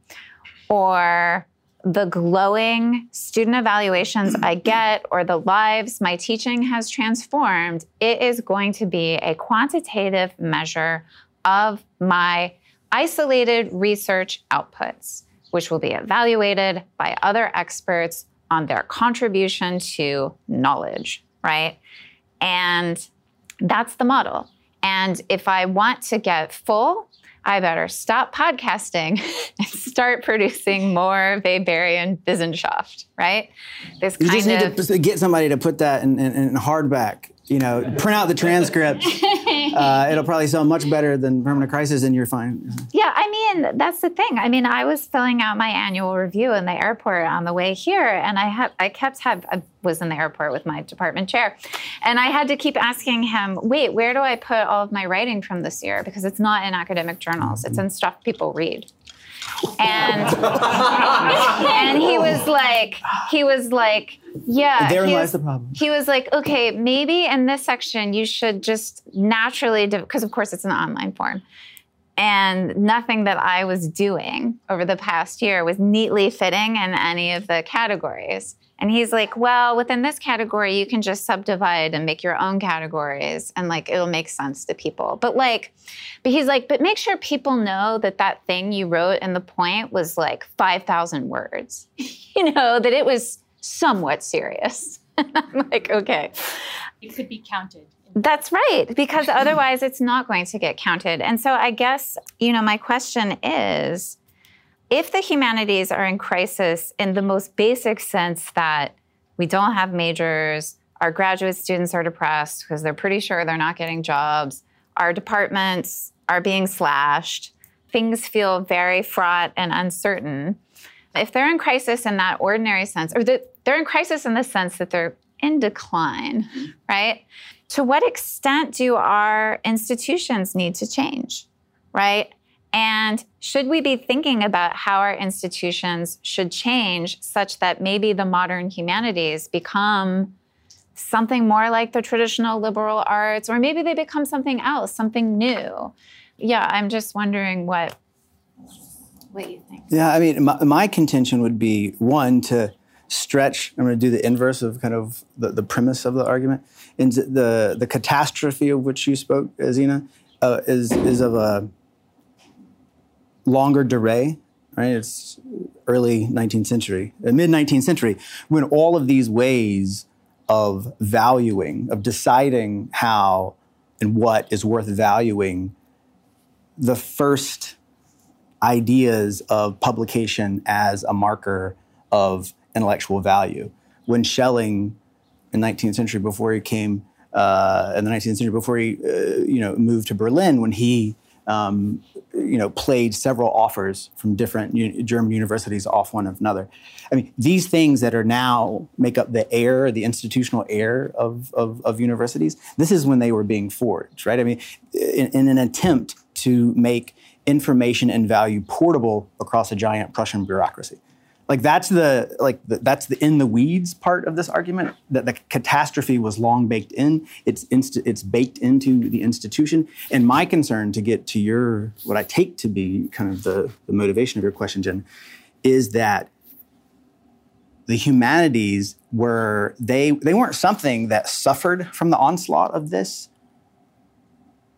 or the glowing student evaluations I get or the lives my teaching has transformed, it is going to be a quantitative measure of my isolated research outputs, which will be evaluated by other experts on their contribution to knowledge, right? And that's the model. And if I want to get full I better stop podcasting and start producing more Weberian Wissenschaft, right? This you just need of, to get somebody to put that in, in, in hardback you know, print out the transcript. Uh, it'll probably sell much better than Permanent Crisis, and you're fine. Yeah, I mean, that's the thing. I mean, I was filling out my annual review in the airport on the way here, and I had, I kept have, I was in the airport with my department chair, and I had to keep asking him, wait, where do I put all of my writing from this year? Because it's not in academic journals; it's in stuff people read and and he was like he was like yeah There lies the problem he was like okay maybe in this section you should just naturally because of course it's an online form and nothing that i was doing over the past year was neatly fitting in any of the categories and he's like, well, within this category, you can just subdivide and make your own categories and like it'll make sense to people. But like, but he's like, but make sure people know that that thing you wrote in the point was like 5,000 words, you know, that it was somewhat serious. I'm like, okay. It could be counted. That's right, because otherwise it's not going to get counted. And so I guess, you know, my question is if the humanities are in crisis in the most basic sense that we don't have majors, our graduate students are depressed because they're pretty sure they're not getting jobs, our departments are being slashed, things feel very fraught and uncertain. If they're in crisis in that ordinary sense, or they're in crisis in the sense that they're in decline, mm-hmm. right? To what extent do our institutions need to change, right? And should we be thinking about how our institutions should change such that maybe the modern humanities become something more like the traditional liberal arts, or maybe they become something else, something new? Yeah, I'm just wondering what what you think. Yeah, I mean, my, my contention would be one to stretch. I'm going to do the inverse of kind of the, the premise of the argument. And the the catastrophe of which you spoke, Zena, uh, is is of a longue durée, right? It's early 19th century, uh, mid 19th century, when all of these ways of valuing, of deciding how and what is worth valuing, the first ideas of publication as a marker of intellectual value. When Schelling, in 19th century, before he came uh, in the 19th century, before he uh, you know moved to Berlin, when he um, you know, played several offers from different u- German universities off one of another. I mean, these things that are now make up the air, the institutional air of, of, of universities, this is when they were being forged, right? I mean, in, in an attempt to make information and value portable across a giant Prussian bureaucracy like that's the like the, that's the in the weeds part of this argument that the catastrophe was long baked in. It's inst- it's baked into the institution. And my concern to get to your what i take to be kind of the, the motivation of your question jen is that the humanities were they they weren't something that suffered from the onslaught of this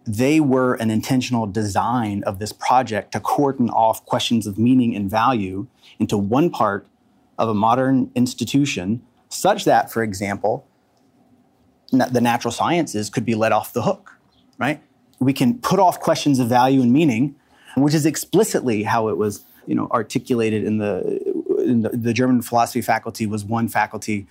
they were an intentional design of this project to cordon off questions of meaning and value into one part of a modern institution, such that, for example, the natural sciences could be let off the hook, right? We can put off questions of value and meaning, which is explicitly how it was, you know, articulated in the, in the, the German philosophy faculty was one faculty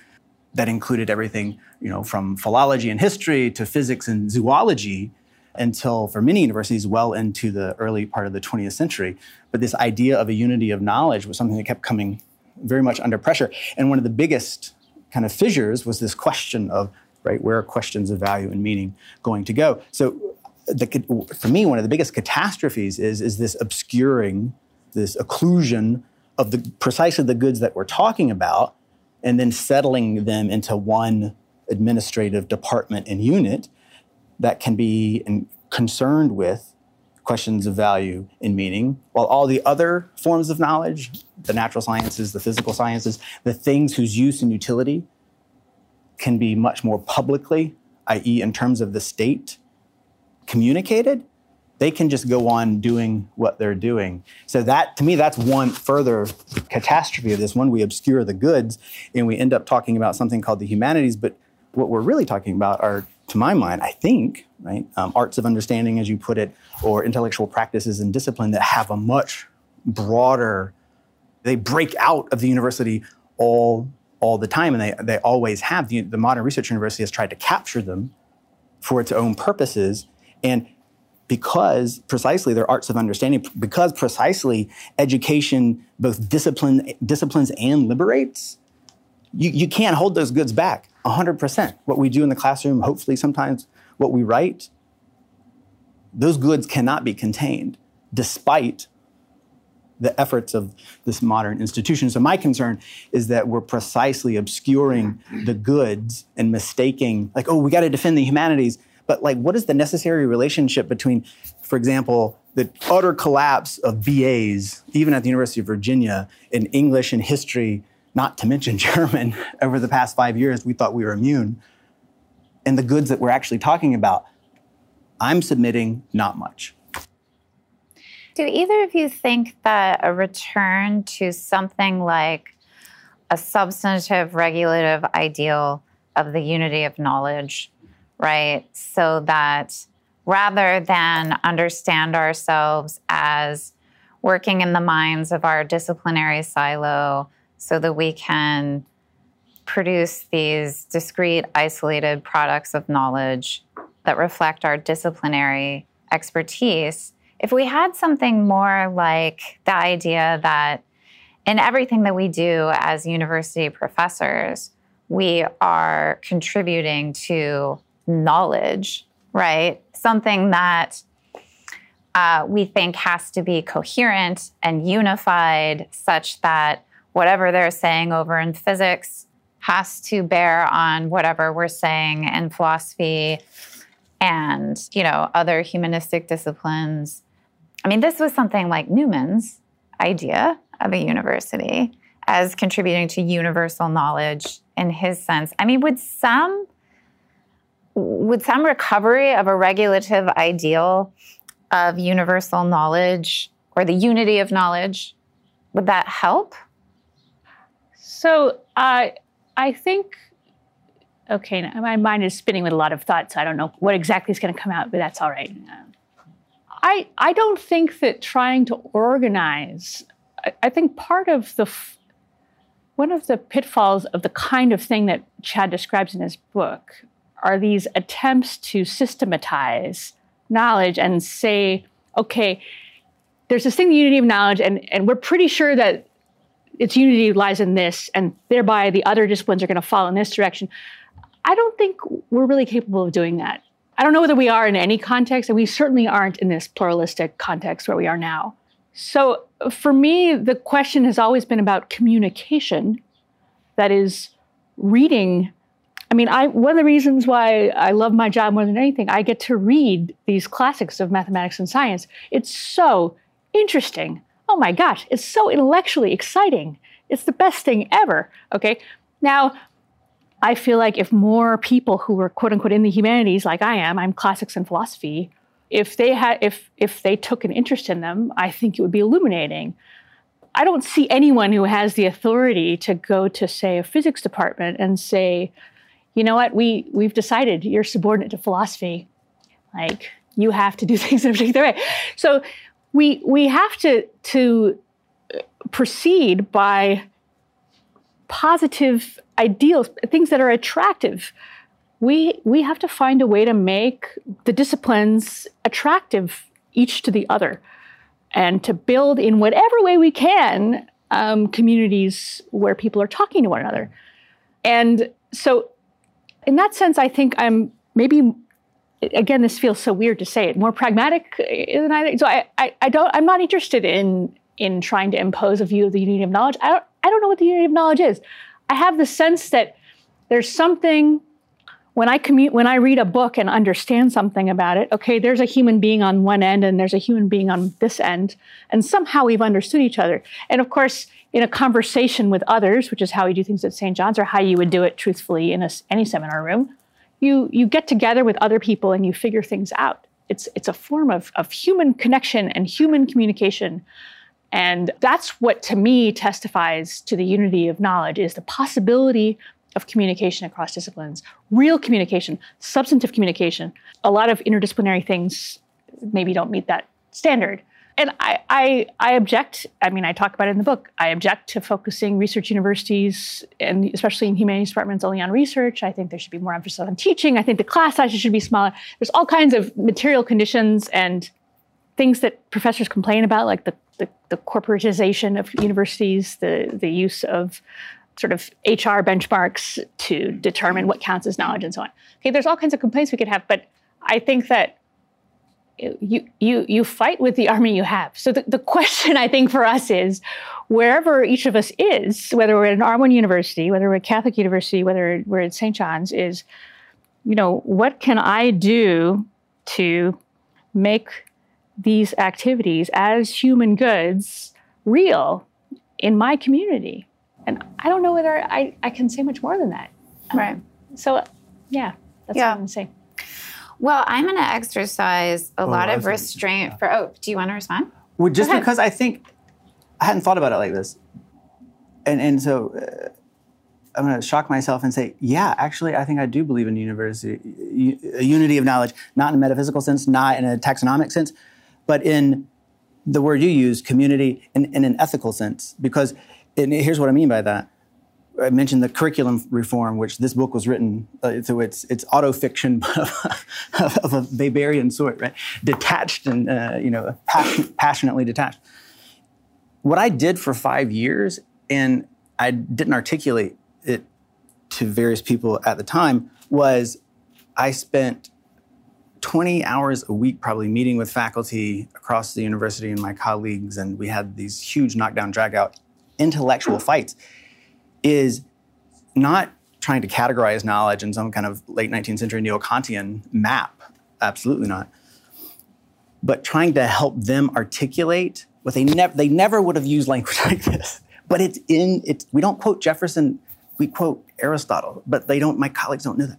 that included everything, you know, from philology and history to physics and zoology until, for many universities, well into the early part of the 20th century. But this idea of a unity of knowledge was something that kept coming very much under pressure. And one of the biggest kind of fissures was this question of, right, where are questions of value and meaning going to go? So, the, for me, one of the biggest catastrophes is, is this obscuring, this occlusion of the precisely the goods that we're talking about, and then settling them into one administrative department and unit that can be in, concerned with questions of value and meaning, while all the other forms of knowledge, the natural sciences, the physical sciences, the things whose use and utility can be much more publicly, i.e., in terms of the state, communicated, they can just go on doing what they're doing. So that, to me, that's one further catastrophe of this. One, we obscure the goods, and we end up talking about something called the humanities, but what we're really talking about are to my mind, I think, right, um, arts of understanding, as you put it, or intellectual practices and discipline that have a much broader, they break out of the university all all the time, and they, they always have. The, the modern research university has tried to capture them for its own purposes, and because precisely they're arts of understanding, because precisely education both discipline, disciplines and liberates, you, you can't hold those goods back 100%. What we do in the classroom, hopefully sometimes what we write, those goods cannot be contained despite the efforts of this modern institution. So my concern is that we're precisely obscuring the goods and mistaking, like, oh, we got to defend the humanities. But like, what is the necessary relationship between, for example, the utter collapse of BAs, even at the University of Virginia, in English and history not to mention German, over the past five years, we thought we were immune. And the goods that we're actually talking about, I'm submitting not much. Do either of you think that a return to something like a substantive regulative ideal of the unity of knowledge right? So that rather than understand ourselves as working in the minds of our disciplinary silo so that we can produce these discrete, isolated products of knowledge that reflect our disciplinary expertise, if we had something more like the idea that in everything that we do as university professors, we are contributing to knowledge, right? Something that uh, we think has to be coherent and unified such that whatever they're saying over in physics has to bear on whatever we're saying in philosophy and you know other humanistic disciplines. I mean this was something like newman's idea of a university as contributing to universal knowledge in his sense. I mean would some would some recovery of a regulative ideal of universal knowledge or the unity of knowledge would that help so uh, i think okay my mind is spinning with a lot of thoughts i don't know what exactly is going to come out but that's all right. I, I don't think that trying to organize I, I think part of the one of the pitfalls of the kind of thing that Chad describes in his book are these attempts to systematize knowledge and say, okay, there's this thing, the unity of knowledge, and, and we're pretty sure that its unity lies in this, and thereby the other disciplines are going to fall in this direction. I don't think we're really capable of doing that. I don't know whether we are in any context, and we certainly aren't in this pluralistic context where we are now. So for me, the question has always been about communication. That is, reading. I mean, I, one of the reasons why I love my job more than anything, I get to read these classics of mathematics and science. It's so interesting. Oh my gosh, it's so intellectually exciting. It's the best thing ever. Okay. Now, I feel like if more people who were quote unquote in the humanities, like I am, I'm classics and philosophy, if they had if if they took an interest in them, I think it would be illuminating. I don't see anyone who has the authority to go to say a physics department and say, you know what, we we've decided you're subordinate to philosophy. Like you have to do things in a particular way. So we we have to to proceed by positive ideals, things that are attractive. We, we have to find a way to make the disciplines attractive each to the other and to build in whatever way we can um, communities where people are talking to one another. And so, in that sense, I think I'm maybe again this feels so weird to say it more pragmatic uh, than I. So I, I, I don't I'm not interested in in trying to impose a view of the unity of knowledge. I don't I don't know what the unity of knowledge is. I have the sense that there's something when I commute, when I read a book and understand something about it, okay, there's a human being on one end and there's a human being on this end, and somehow we've understood each other. And of course, in a conversation with others, which is how we do things at St. John's, or how you would do it truthfully in a, any seminar room, you you get together with other people and you figure things out. It's it's a form of of human connection and human communication. And that's what to me testifies to the unity of knowledge is the possibility of communication across disciplines, real communication, substantive communication. A lot of interdisciplinary things maybe don't meet that standard. And I, I, I, object, I mean, I talk about it in the book. I object to focusing research universities, and especially in humanities departments, only on research. I think there should be more emphasis on teaching. I think the class sizes should be smaller. There's all kinds of material conditions and things that professors complain about, like the, the, the corporatization of universities, the, the use of sort of HR benchmarks to determine what counts as knowledge and so on. Okay, there's all kinds of complaints we could have, but I think that you you you fight with the army you have. So the, the question I think for us is wherever each of us is, whether we're at an R1 university, whether we're at Catholic University, whether we're at St. John's, is you know, what can I do to make these activities as human goods real in my community? And I don't know whether I, I can say much more than that. Right. Um, so, yeah, that's yeah. what I'm going to say. Well, I'm going to exercise a oh, lot of restraint yeah. for. Oh, do you want to respond? Well, just because I think I hadn't thought about it like this, and and so uh, I'm going to shock myself and say, yeah, actually, I think I do believe in university, a unity of knowledge, not in a metaphysical sense, not in a taxonomic sense, but in the word you use, community, in, in an ethical sense. Because here's what I mean by that. I mentioned the curriculum reform, which this book was written, uh, so it's it's autofiction of, of a Weberian sort, right? Detached and uh, you know passion, passionately detached. What I did for five years, and I didn't articulate it to various people at the time, was I spent 20 hours a week probably meeting with faculty across the university and my colleagues, and we had these huge knockdown, drag out intellectual fights, is not trying to categorize knowledge in some kind of late 19th century neo Kantian map. Absolutely not. But trying to help them articulate what they never they never would have used language like this. But it's in it. We don't quote Jefferson we quote Aristotle, but they don't, my colleagues don't know that.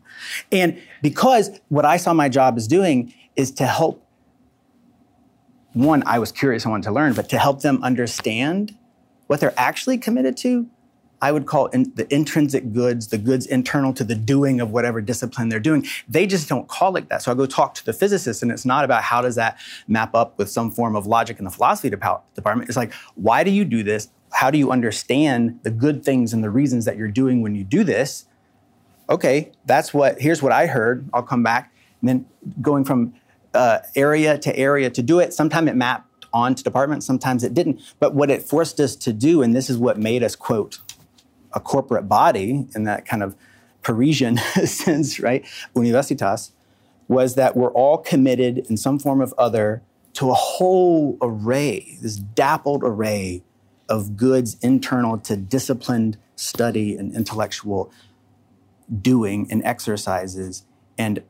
And because what I saw my job as doing is to help, one, I was curious, I wanted to learn, but to help them understand what they're actually committed to, I would call in the intrinsic goods, the goods internal to the doing of whatever discipline they're doing. They just don't call it that. So I go talk to the physicists, and it's not about how does that map up with some form of logic in the philosophy department. It's like, why do you do this? how do you understand the good things and the reasons that you're doing when you do this? Okay, that's what, here's what I heard. I'll come back. And then going from uh, area to area to do it, sometimes it mapped onto departments, sometimes it didn't. But what it forced us to do, and this is what made us, quote, a corporate body in that kind of Parisian sense, right? Universitas, was that we're all committed in some form of other to a whole array, this dappled array of goods internal to disciplined study and intellectual doing and exercises. And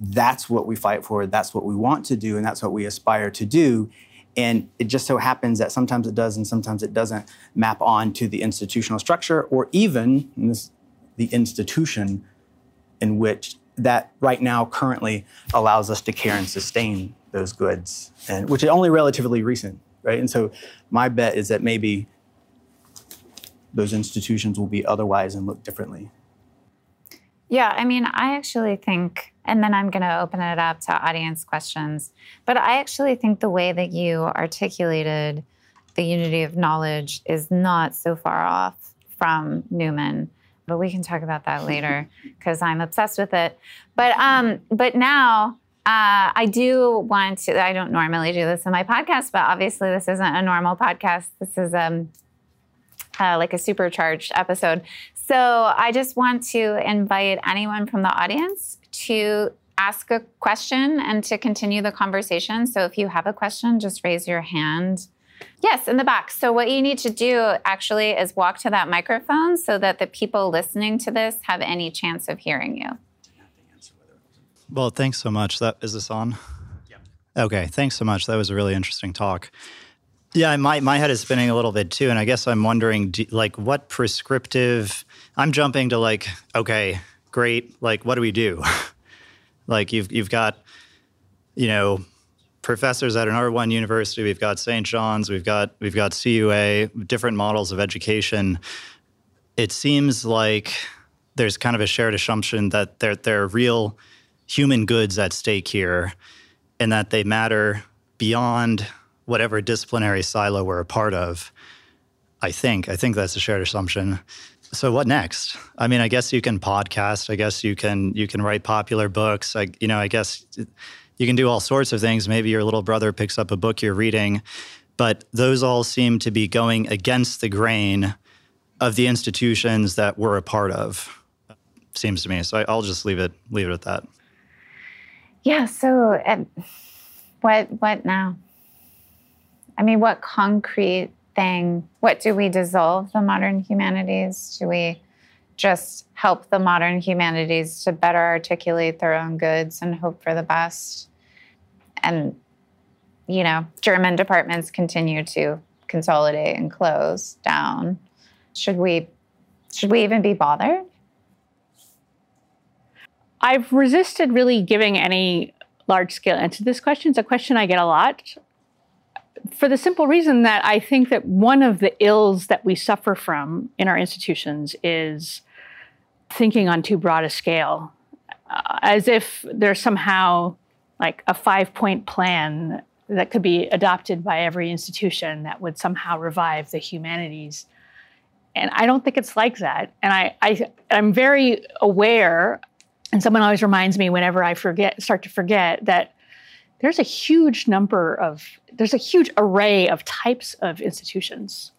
that's what we fight for. That's what we want to do. And that's what we aspire to do. And it just so happens that sometimes it does and sometimes it doesn't map on to the institutional structure or even this, the institution in which that right now currently allows us to care and sustain those goods, and which is only relatively recent right? And so my bet is that maybe those institutions will be otherwise and look differently. Yeah, I mean, I actually think, and then I'm going to open it up to audience questions, but I actually think the way that you articulated the unity of knowledge is not so far off from Newman. But we can talk about that later because I'm obsessed with it. But um, but now uh, I do want to. I don't normally do this in my podcast, but obviously this isn't a normal podcast. This is um, uh, like a supercharged episode. So I just want to invite anyone from the audience to ask a question and to continue the conversation. So if you have a question, just raise your hand. Yes, in the back. So what you need to do actually is walk to that microphone so that the people listening to this have any chance of hearing you. Well, thanks so much. That is this on? Yeah. Okay, thanks so much. That was a really interesting talk. Yeah, my my head is spinning a little bit too, and I guess I'm wondering, do, like, what prescriptive? I'm jumping to like, okay, great. Like, what do we do? like, you've you've got, you know, professors at an R1 university. We've got St. John's. We've got we've got CUA. Different models of education. It seems like there's kind of a shared assumption that there there are real human goods at stake here and that they matter beyond whatever disciplinary silo we're a part of. I think. I think that's a shared assumption. So what next? I mean, I guess you can podcast. I guess you can you can write popular books. I you know, I guess you can do all sorts of things. Maybe your little brother picks up a book you're reading, but those all seem to be going against the grain of the institutions that we're a part of. Seems to me. So I, will just leave it leave it at that. Yeah. So, uh, what what now? I mean, what concrete thing? What do we dissolve the modern humanities? Do we just help the modern humanities to better articulate their own goods and hope for the best? And you know, German departments continue to consolidate and close down. Should we should we even be bothered? I've resisted really giving any large scale answer to this question. It's a question I get a lot for the simple reason that I think that one of the ills that we suffer from in our institutions is thinking on too broad a scale, uh, as if there's somehow like a five point plan that could be adopted by every institution that would somehow revive the humanities. And I don't think it's like that. And I, I I'm very aware, and someone always reminds me whenever I forget start to forget that there's a huge number of there's a huge array of types of institutions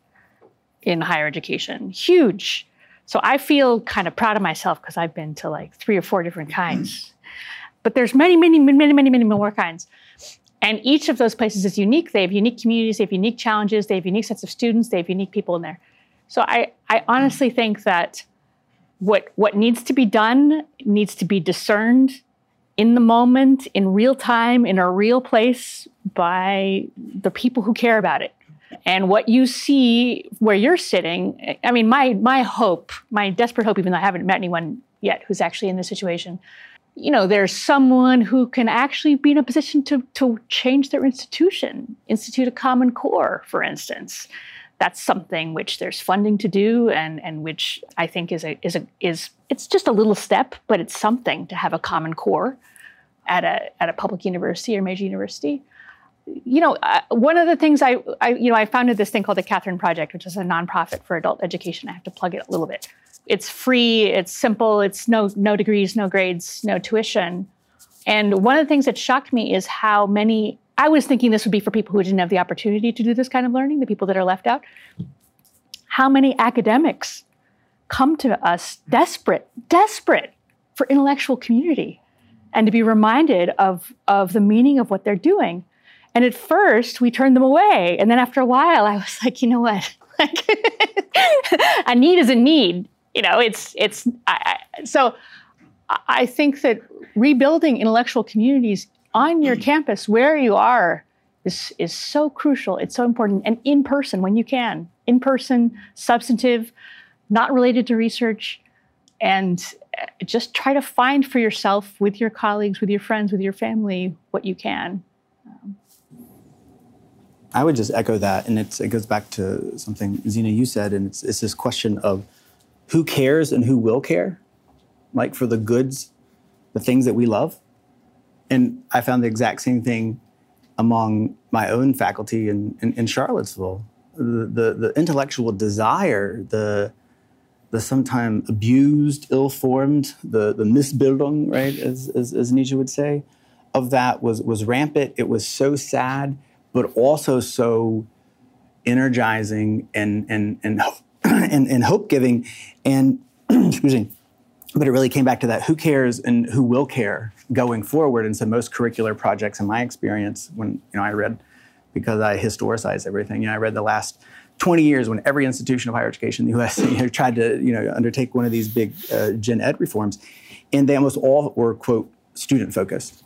in higher education. Huge. So I feel kind of proud of myself because I've been to like three or four different kinds. But there's many, many, many, many, many more kinds. And each of those places is unique. They have unique communities, they have unique challenges, they have unique sets of students, they have unique people in there. So I, I honestly think that what, what needs to be done needs to be discerned in the moment, in real time, in a real place by the people who care about it. And what you see where you're sitting, I mean, my my hope, my desperate hope, even though I haven't met anyone yet who's actually in this situation, you know, there's someone who can actually be in a position to to change their institution, institute a common core, for instance. That's something which there's funding to do, and and which I think is a is a is it's just a little step, but it's something to have a common core at a at a public university or major university you know, uh, one of the things I, I, you know, I founded this thing called the Catherine Project, which is a nonprofit for adult education. I have to plug it a little bit. It's free. It's simple. It's no no degrees, no grades, no tuition. And one of the things that shocked me is how many. I was thinking this would be for people who didn't have the opportunity to do this kind of learning, the people that are left out. How many academics come to us desperate, desperate for intellectual community and to be reminded of, of the meaning of what they're doing and at first, we turned them away. And then after a while, I was like, you know what? a need is a need. You know, it's it's I, I, so. I think that rebuilding intellectual communities on your campus, where you are, is is so crucial. It's so important, and in person when you can, in person, substantive, not related to research, and uh, just try to find for yourself, with your colleagues, with your friends, with your family, what you can. Um, I would just echo that, and it goes back to something Zena you said, and it's, it's this question of who cares and who will care, like for the goods, the things that we love. And I found the exact same thing among my own faculty in, in, in Charlottesville. The, the, the intellectual desire, the the sometimes abused, ill-formed, the the Missbildung, right, as, as, as Nietzsche would say, of that was was rampant. It was so sad but also so energizing and and and and, and hope giving. And excuse me, but it really came back to that: who cares and who will care going forward. And so most curricular projects, in my experience, when you know I read because I historicize everything. You know, I read the last 20 years when every institution of higher education in the U.S. You know, tried to you know undertake one of these big uh, gen ed reforms, and they almost all were quote student focused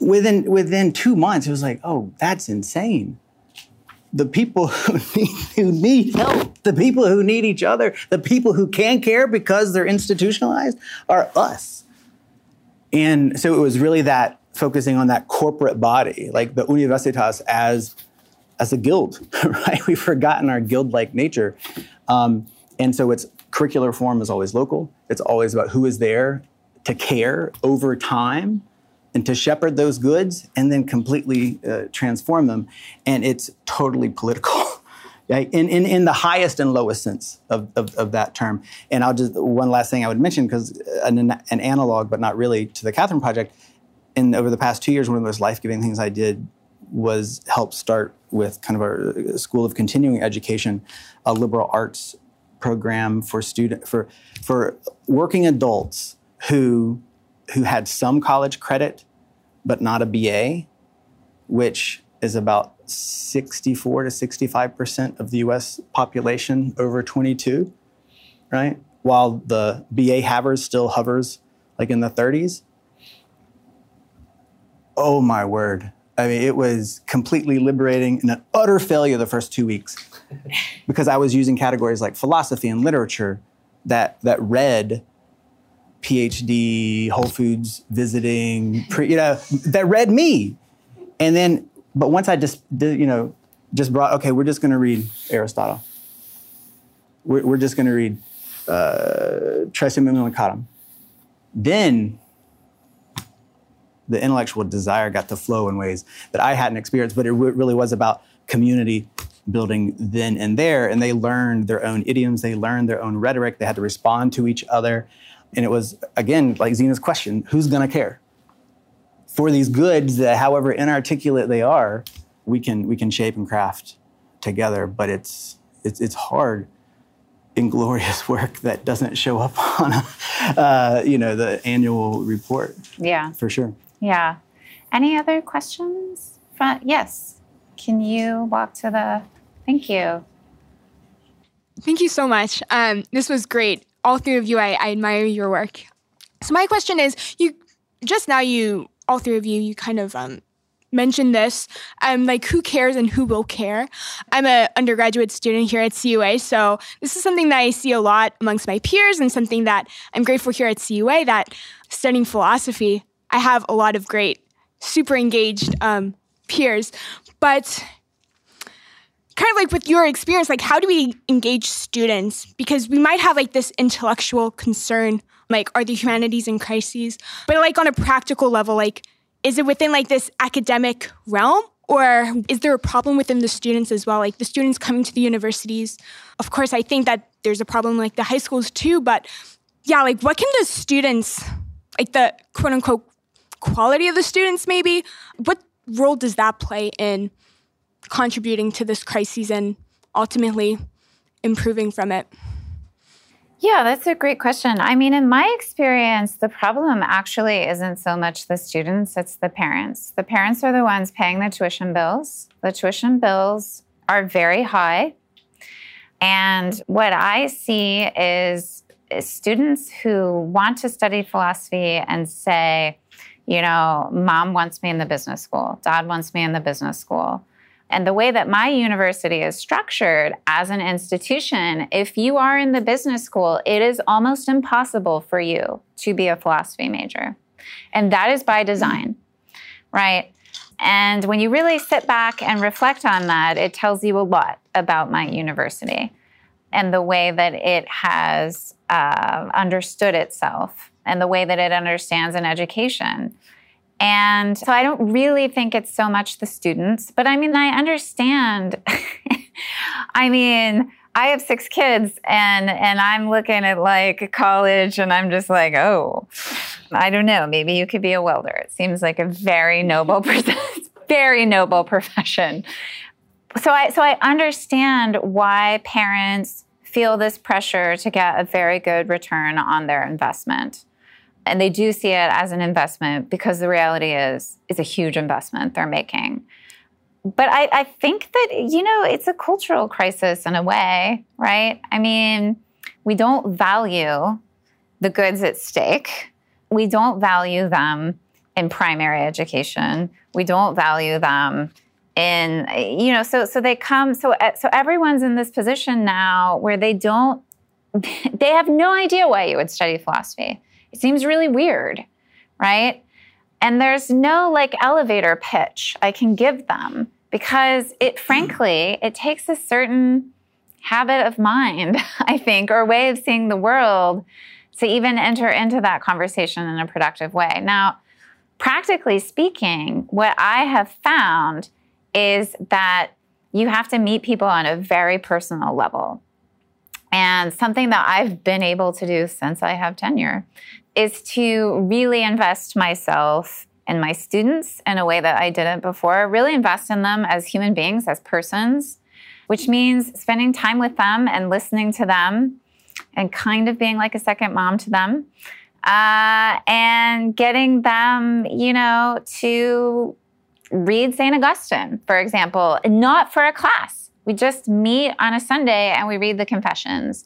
within within two months, it was like, oh, that's insane. The people who need, who need help, the people who need each other, the people who can't care because they're institutionalized are us. And so it was really that focusing on that corporate body, like the Universitas as as a guild, right? We've forgotten our guild-like nature. Um, and so its curricular form is always local. It's always about who is there to care over time and to shepherd those goods and then completely uh, transform them. And it's totally political. in, in, in the highest and lowest sense of, of, of, that term. And I'll just, one last thing I would mention, because an, an analog, but not really to the Catherine Project, and over the past two years, one of the most life giving things I did was help start with kind of our School of Continuing Education, a liberal arts program for student for for working adults who who had some college credit but not a BA, which is about 64 to 65% of the US population over 22, right? While the BA havers still hovers like in the 30s. Oh my word. I mean, it was completely liberating and an utter failure the first two weeks because I was using categories like philosophy and literature that, that read PhD, Whole Foods visiting, pre, you know, that read me. And then, but once I just did, you know, just brought, okay, we're just going to read Aristotle. We're, we're just going to read uh, trisomy millicatum. Then the intellectual desire got to flow in ways that I hadn't experienced, but it really was about community building then and there. And they learned their own idioms, they learned their own rhetoric, they had to respond to each other. And it was, again, like Zena's question who's going to care? For these goods that, however inarticulate they are, we can, we can shape and craft together. But it's, it's, it's hard inglorious work that doesn't show up on, a, uh, you know, the annual report. Yeah. For sure. Yeah. Any other questions? yes. Can you walk to the? Thank you. Thank you so much. Um, this was great. All three of you, I, I admire your work. So my question is, you just now you all three of you, you kind of um, mentioned this. Um, like who cares and who will care. I'm an undergraduate student here at CUA, so this is something that I see a lot amongst my peers, and something that I'm grateful here at CUA that studying philosophy I have a lot of great, super engaged um, peers. But kind of like with your experience, like how do we engage students? Because we might have like this intellectual concern, like are the humanities in crises? But like on a practical level, like is it within like this academic realm? Or is there a problem within the students as well? Like the students coming to the universities. Of course, I think that there's a problem like the high schools too, but yeah, like what can the students, like the quote unquote quality of the students, maybe. What role does that play in contributing to this crisis and ultimately improving from it? Yeah, that's a great question. I mean, in my experience, the problem actually isn't so much the students, it's the parents. The parents are the ones paying the tuition bills. The tuition bills are very high. And what I see is students who want to study philosophy and say, you know, mom wants me in the business school, dad wants me in the business school. And the way that my university is structured as an institution, if you are in the business school, it is almost impossible for you to be a philosophy major. And that is by design, right? And when you really sit back and reflect on that, it tells you a lot about my university and the way that it has uh, understood itself and the way that it understands an education. And so I don't really think it's so much the students, but I mean, I understand. I mean, I have six kids and and I'm looking at like college and I'm just like, oh, I don't know, maybe you could be a welder. It seems like a very noble very noble profession. So I so I understand why parents feel this pressure to get a very good return on their investment and they do see it as an investment because the reality is it's a huge investment they're making. But I, I, think that you know it's a cultural crisis in a way right? I mean we don't value the goods at stake. We don't value them in primary education. We don't value them in you know so so they come so uh, so everyone's in this position now where they don't they have no idea why you would study philosophy it seems really weird, right? And there's no like elevator pitch I can give them because it hmm. frankly, it takes a certain habit of mind, I think, or way of seeing the world to even enter into that conversation in a productive way. Now, practically speaking, what I have found is that you have to meet people on a very personal level. And something that I've been able to do since I have tenure is to really invest myself in my students in a way that I didn't before, really invest in them as human beings, as persons, which means spending time with them and listening to them and kind of being like a second mom to them. Uh, and getting them, you know, to read St. Augustine, for example, not for a class we just meet on a Sunday and we read the confessions.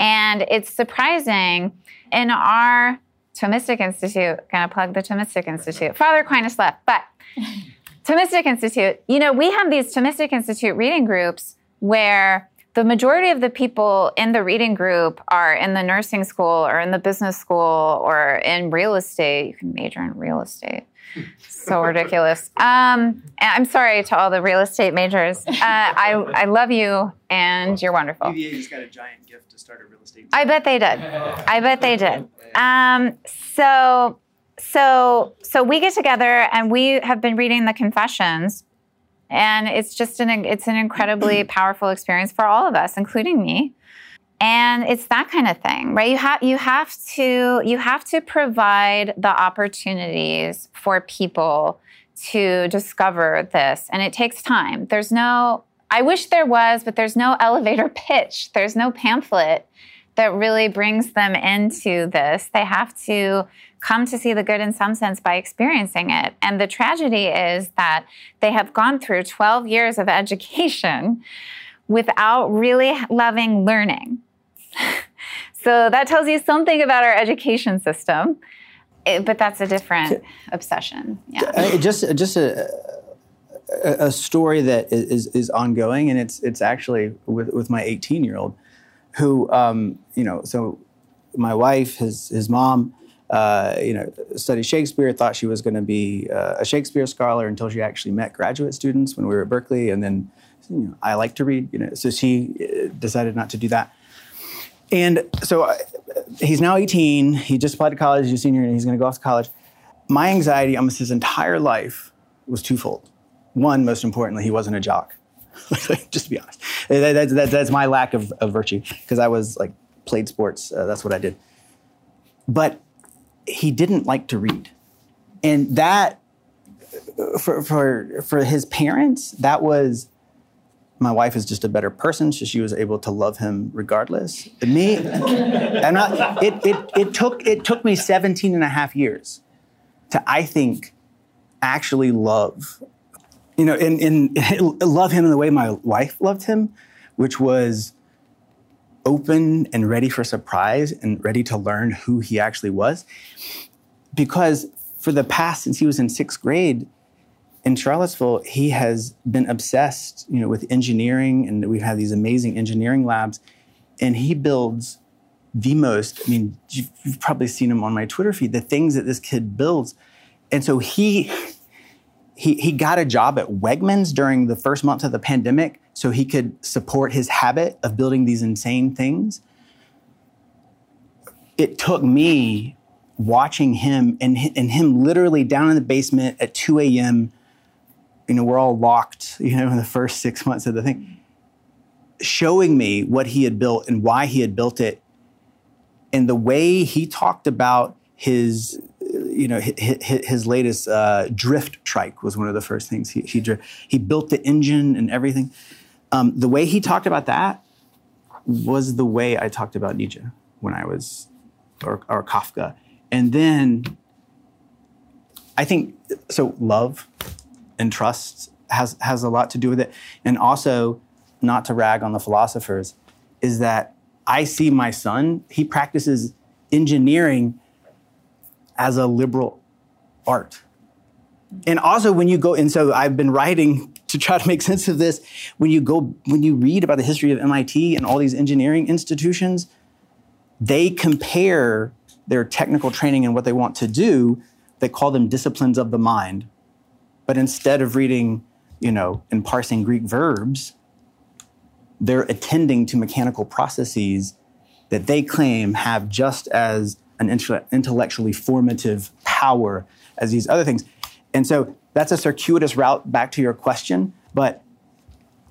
And it's surprising in our Thomistic Institute, gonna plug the Thomistic Institute. Father Aquinas left, but Thomistic Institute, you know, we have these Thomistic Institute reading groups where the majority of the people in the reading group are in the nursing school or in the business school or in real estate. You can major in real estate. Hmm. So ridiculous. Um, I'm sorry to all the real estate majors. Uh, I, I love you and you're wonderful. UVA just got a giant gift to start a real estate. I bet they did. I bet they did. Um, so, so, so we get together and we have been reading the confessions, and it's just an it's an incredibly powerful experience for all of us, including me. And it's that kind of thing, right? You have you have to you have to provide the opportunities for people to discover this, and it takes time. There's no I wish there was, but there's no elevator pitch. There's no pamphlet that really brings them into this. They have to come to see the good in some sense by experiencing it. And the tragedy is that they have gone through 12 years of education without really loving learning. So that tells you something about our education system. It, but that's a different obsession. Yeah. Uh, just just a, a, a story that is, is ongoing, and it's it's actually with, with my 18 year old, who um, you know, so my wife, his his mom, uh, you know, studied Shakespeare, thought she was going to be uh, a Shakespeare scholar until she actually met graduate students when we were at Berkeley, and then you know, I like to read, you know, so she uh, decided not to do that. And so I, he's now 18. He just applied to college. He's a senior, and he's going to go off to college. My anxiety almost his entire life was twofold. One, most importantly, he wasn't a jock. just to be honest, that, that, that's my lack of, of virtue because I was like played sports. Uh, that's what I did. But he didn't like to read, and that for for for his parents, that was my wife is just a better person, so she was able to love him regardless. Me, I'm not. It, it, it took it took me 17 and a half years to I think actually love, you know, and, love him in the way my wife loved him, which was open and ready for surprise and ready to learn who he actually was. Because for the past since he was in sixth grade, in Charlottesville, he has been obsessed, you know, with engineering, and we have these amazing engineering labs, and he builds the most. I mean, you've, probably seen him on my Twitter feed. The things that this kid builds, and so he he he got a job at Wegmans during the first months of the pandemic, so he could support his habit of building these insane things. It took me watching him and, and him literally down in the basement at 2 a.m you know, we're all locked, you know, in the first six months of the thing, showing me what he had built and why he had built it. And the way he talked about his, you know, his, his latest uh, drift trike was one of the first things he, he, he built the engine and everything. Um, the way he talked about that was the way I talked about Nietzsche when I was, or, or Kafka. And then I think, so love, and trust has has a lot to do with it. And also, not to rag on the philosophers, is that I see my son, he practices engineering as a liberal art. And also when you go, and so I've been writing to try to make sense of this. When you go, when you read about the history of MIT and all these engineering institutions, they compare their technical training and what they want to do, they call them disciplines of the mind but instead of reading, you know, and parsing Greek verbs, they're attending to mechanical processes that they claim have just as an intellectually formative power as these other things. And so that's a circuitous route back to your question. But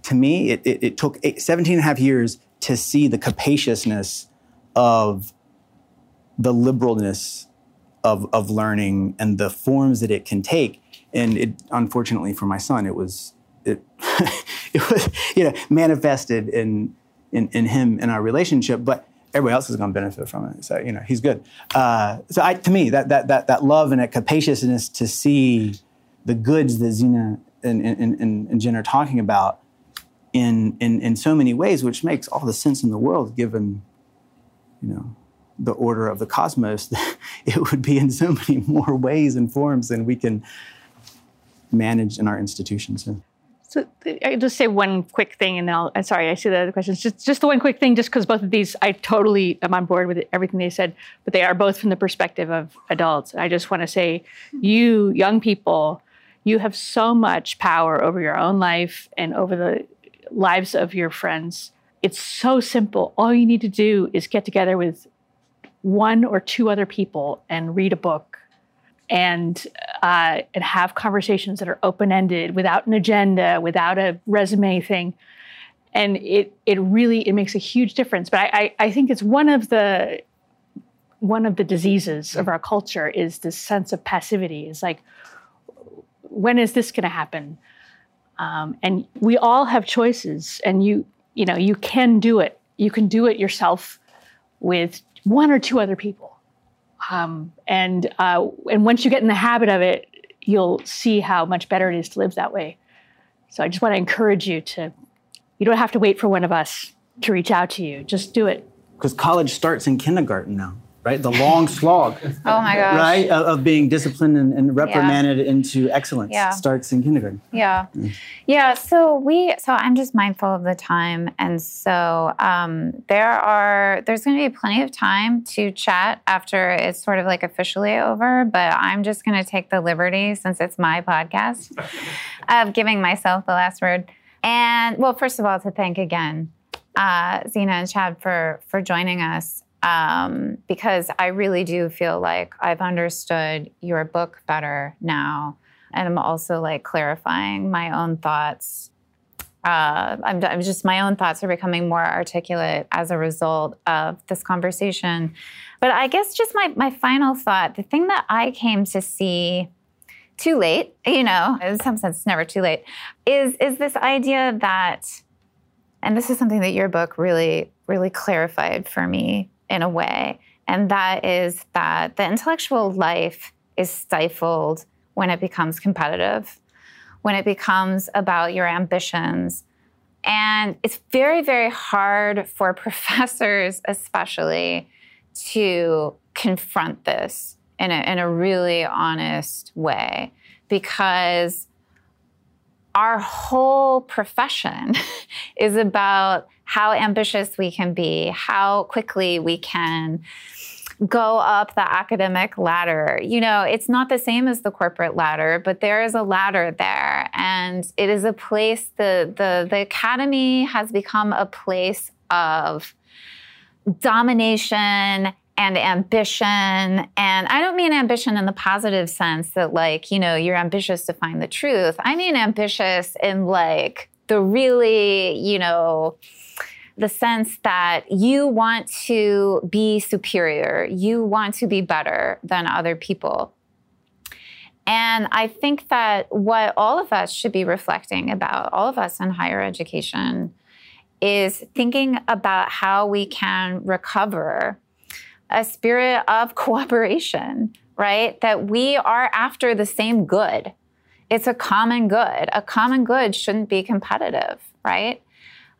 to me, it, it, it took eight, 17 and a half years to see the capaciousness of the liberalness of, of learning and the forms that it can take and it unfortunately for my son, it was it it was you know manifested in in in him in our relationship, but everybody else is going to benefit from it. So you know he's good. Uh, so I, to me, that that that that love and that capaciousness to see the goods that Zena and, and, and, and Jen are talking about in, in in so many ways, which makes all the sense in the world given you know the order of the cosmos. it would be in so many more ways and forms than we can managed in our institutions. So I just say one quick thing, and then I'll. I'm sorry, I see the other questions. Just just the one quick thing, just because both of these, I totally am on board with everything they said, but they are both from the perspective of adults. I just want to say, you young people, you have so much power over your own life and over the lives of your friends. It's so simple. All you need to do is get together with one or two other people and read a book and uh, and have conversations that are open ended, without an agenda, without a resume thing, and it it really it makes a huge difference. But I, I, I think it's one of the one of the diseases of our culture is this sense of passivity. Is like, when is this going to happen? Um, and we all have choices, and you you know you can do it. You can do it yourself with one or two other people um, and uh, and once you get in the habit of it, you'll see how much better it is to live that way. So I just want to encourage you to. You don't have to wait for one of us to reach out to you. Just do it. Because college starts in kindergarten now right? The long slog. oh my gosh. Right? Of, of being disciplined and, and reprimanded yeah. into excellence yeah. starts in kindergarten. Yeah. Mm. Yeah. So we, so I'm just mindful of the time. And so um, there are, there's going to be plenty of time to chat after it's sort of like officially over. But I'm just going to take the liberty, since it's my podcast, of giving myself the last word. And well, first of all, to thank again uh, Zena and Chad for for joining us um, because I really do feel like I've understood your book better now. And I'm also like clarifying my own thoughts. Uh, I'm, I'm, just, my own thoughts are becoming more articulate as a result of this conversation. But I guess just my, my final thought the thing that I came to see too late, you know, in some sense, it's never too late, is, is this idea that, and this is something that your book really, really clarified for me in a way. And that is that the intellectual life is stifled when it becomes competitive, when it becomes about your ambitions. And it's very, very hard for professors, especially, to confront this in a, in a really honest way because our whole profession is about how ambitious we can be, how quickly we can go up the academic ladder. You know, it's not the same as the corporate ladder, but there is a ladder there. And it is a place, the, the, the academy has become a place of domination and ambition. And I don't mean ambition in the positive sense that, like, you know, you're ambitious to find the truth. I mean ambitious in, like, the really, you know, the sense that you want to be superior, you want to be better than other people. And I think that what all of us should be reflecting about, all of us in higher education, is thinking about how we can recover a spirit of cooperation, right? That we are after the same good. It's a common good. A common good shouldn't be competitive, right?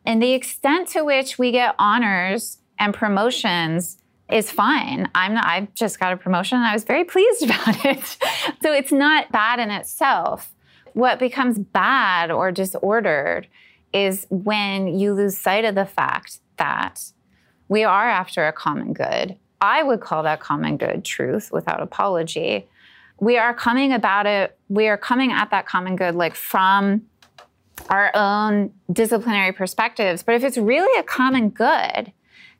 And the extent to which we get honors and promotions is fine. I'm not, I just got a promotion and I was very pleased about it. so it's not bad in itself. What becomes bad or disordered is when you lose sight of the fact that we are after a common good. I would call that common good truth without apology. We are coming about it, we are coming at that common good like from our own disciplinary perspectives. But if it's really a common good,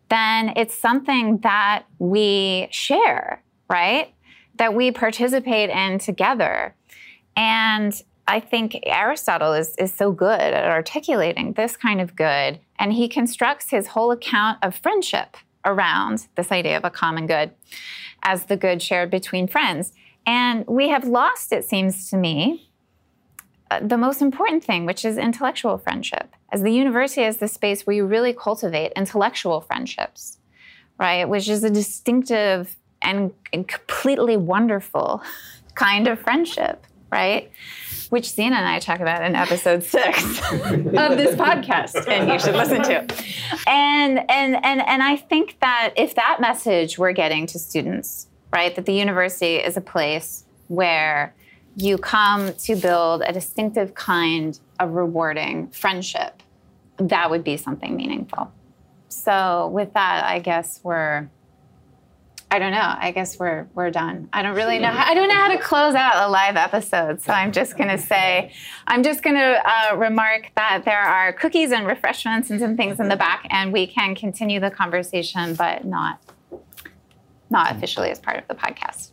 then it's something that we share, right? That we participate in together. And I think Aristotle is, is so good at articulating this kind of good. And he constructs his whole account of friendship around this idea of a common good as the good shared between friends. And we have lost, it seems to me, Uh, the most important thing, which is intellectual friendship. As the university is the space where you really cultivate intellectual friendships, right? Which is a distinctive and, and completely wonderful kind of friendship, right? Which Zena and I talk about in episode six of this podcast, and you should listen to. And and and and I think that if that message we're getting to students, right, that the university is a place where you come to build a distinctive kind of rewarding friendship, that would be something meaningful. So, with that, I guess we're I don't know. I guess we're we're done. I don't really know. I don't know how to close out a live episode, so I'm just gonna say, I'm just gonna uh, remark that there are cookies and refreshments and some things in the back, and we can continue the conversation, but not not officially as part of the podcast.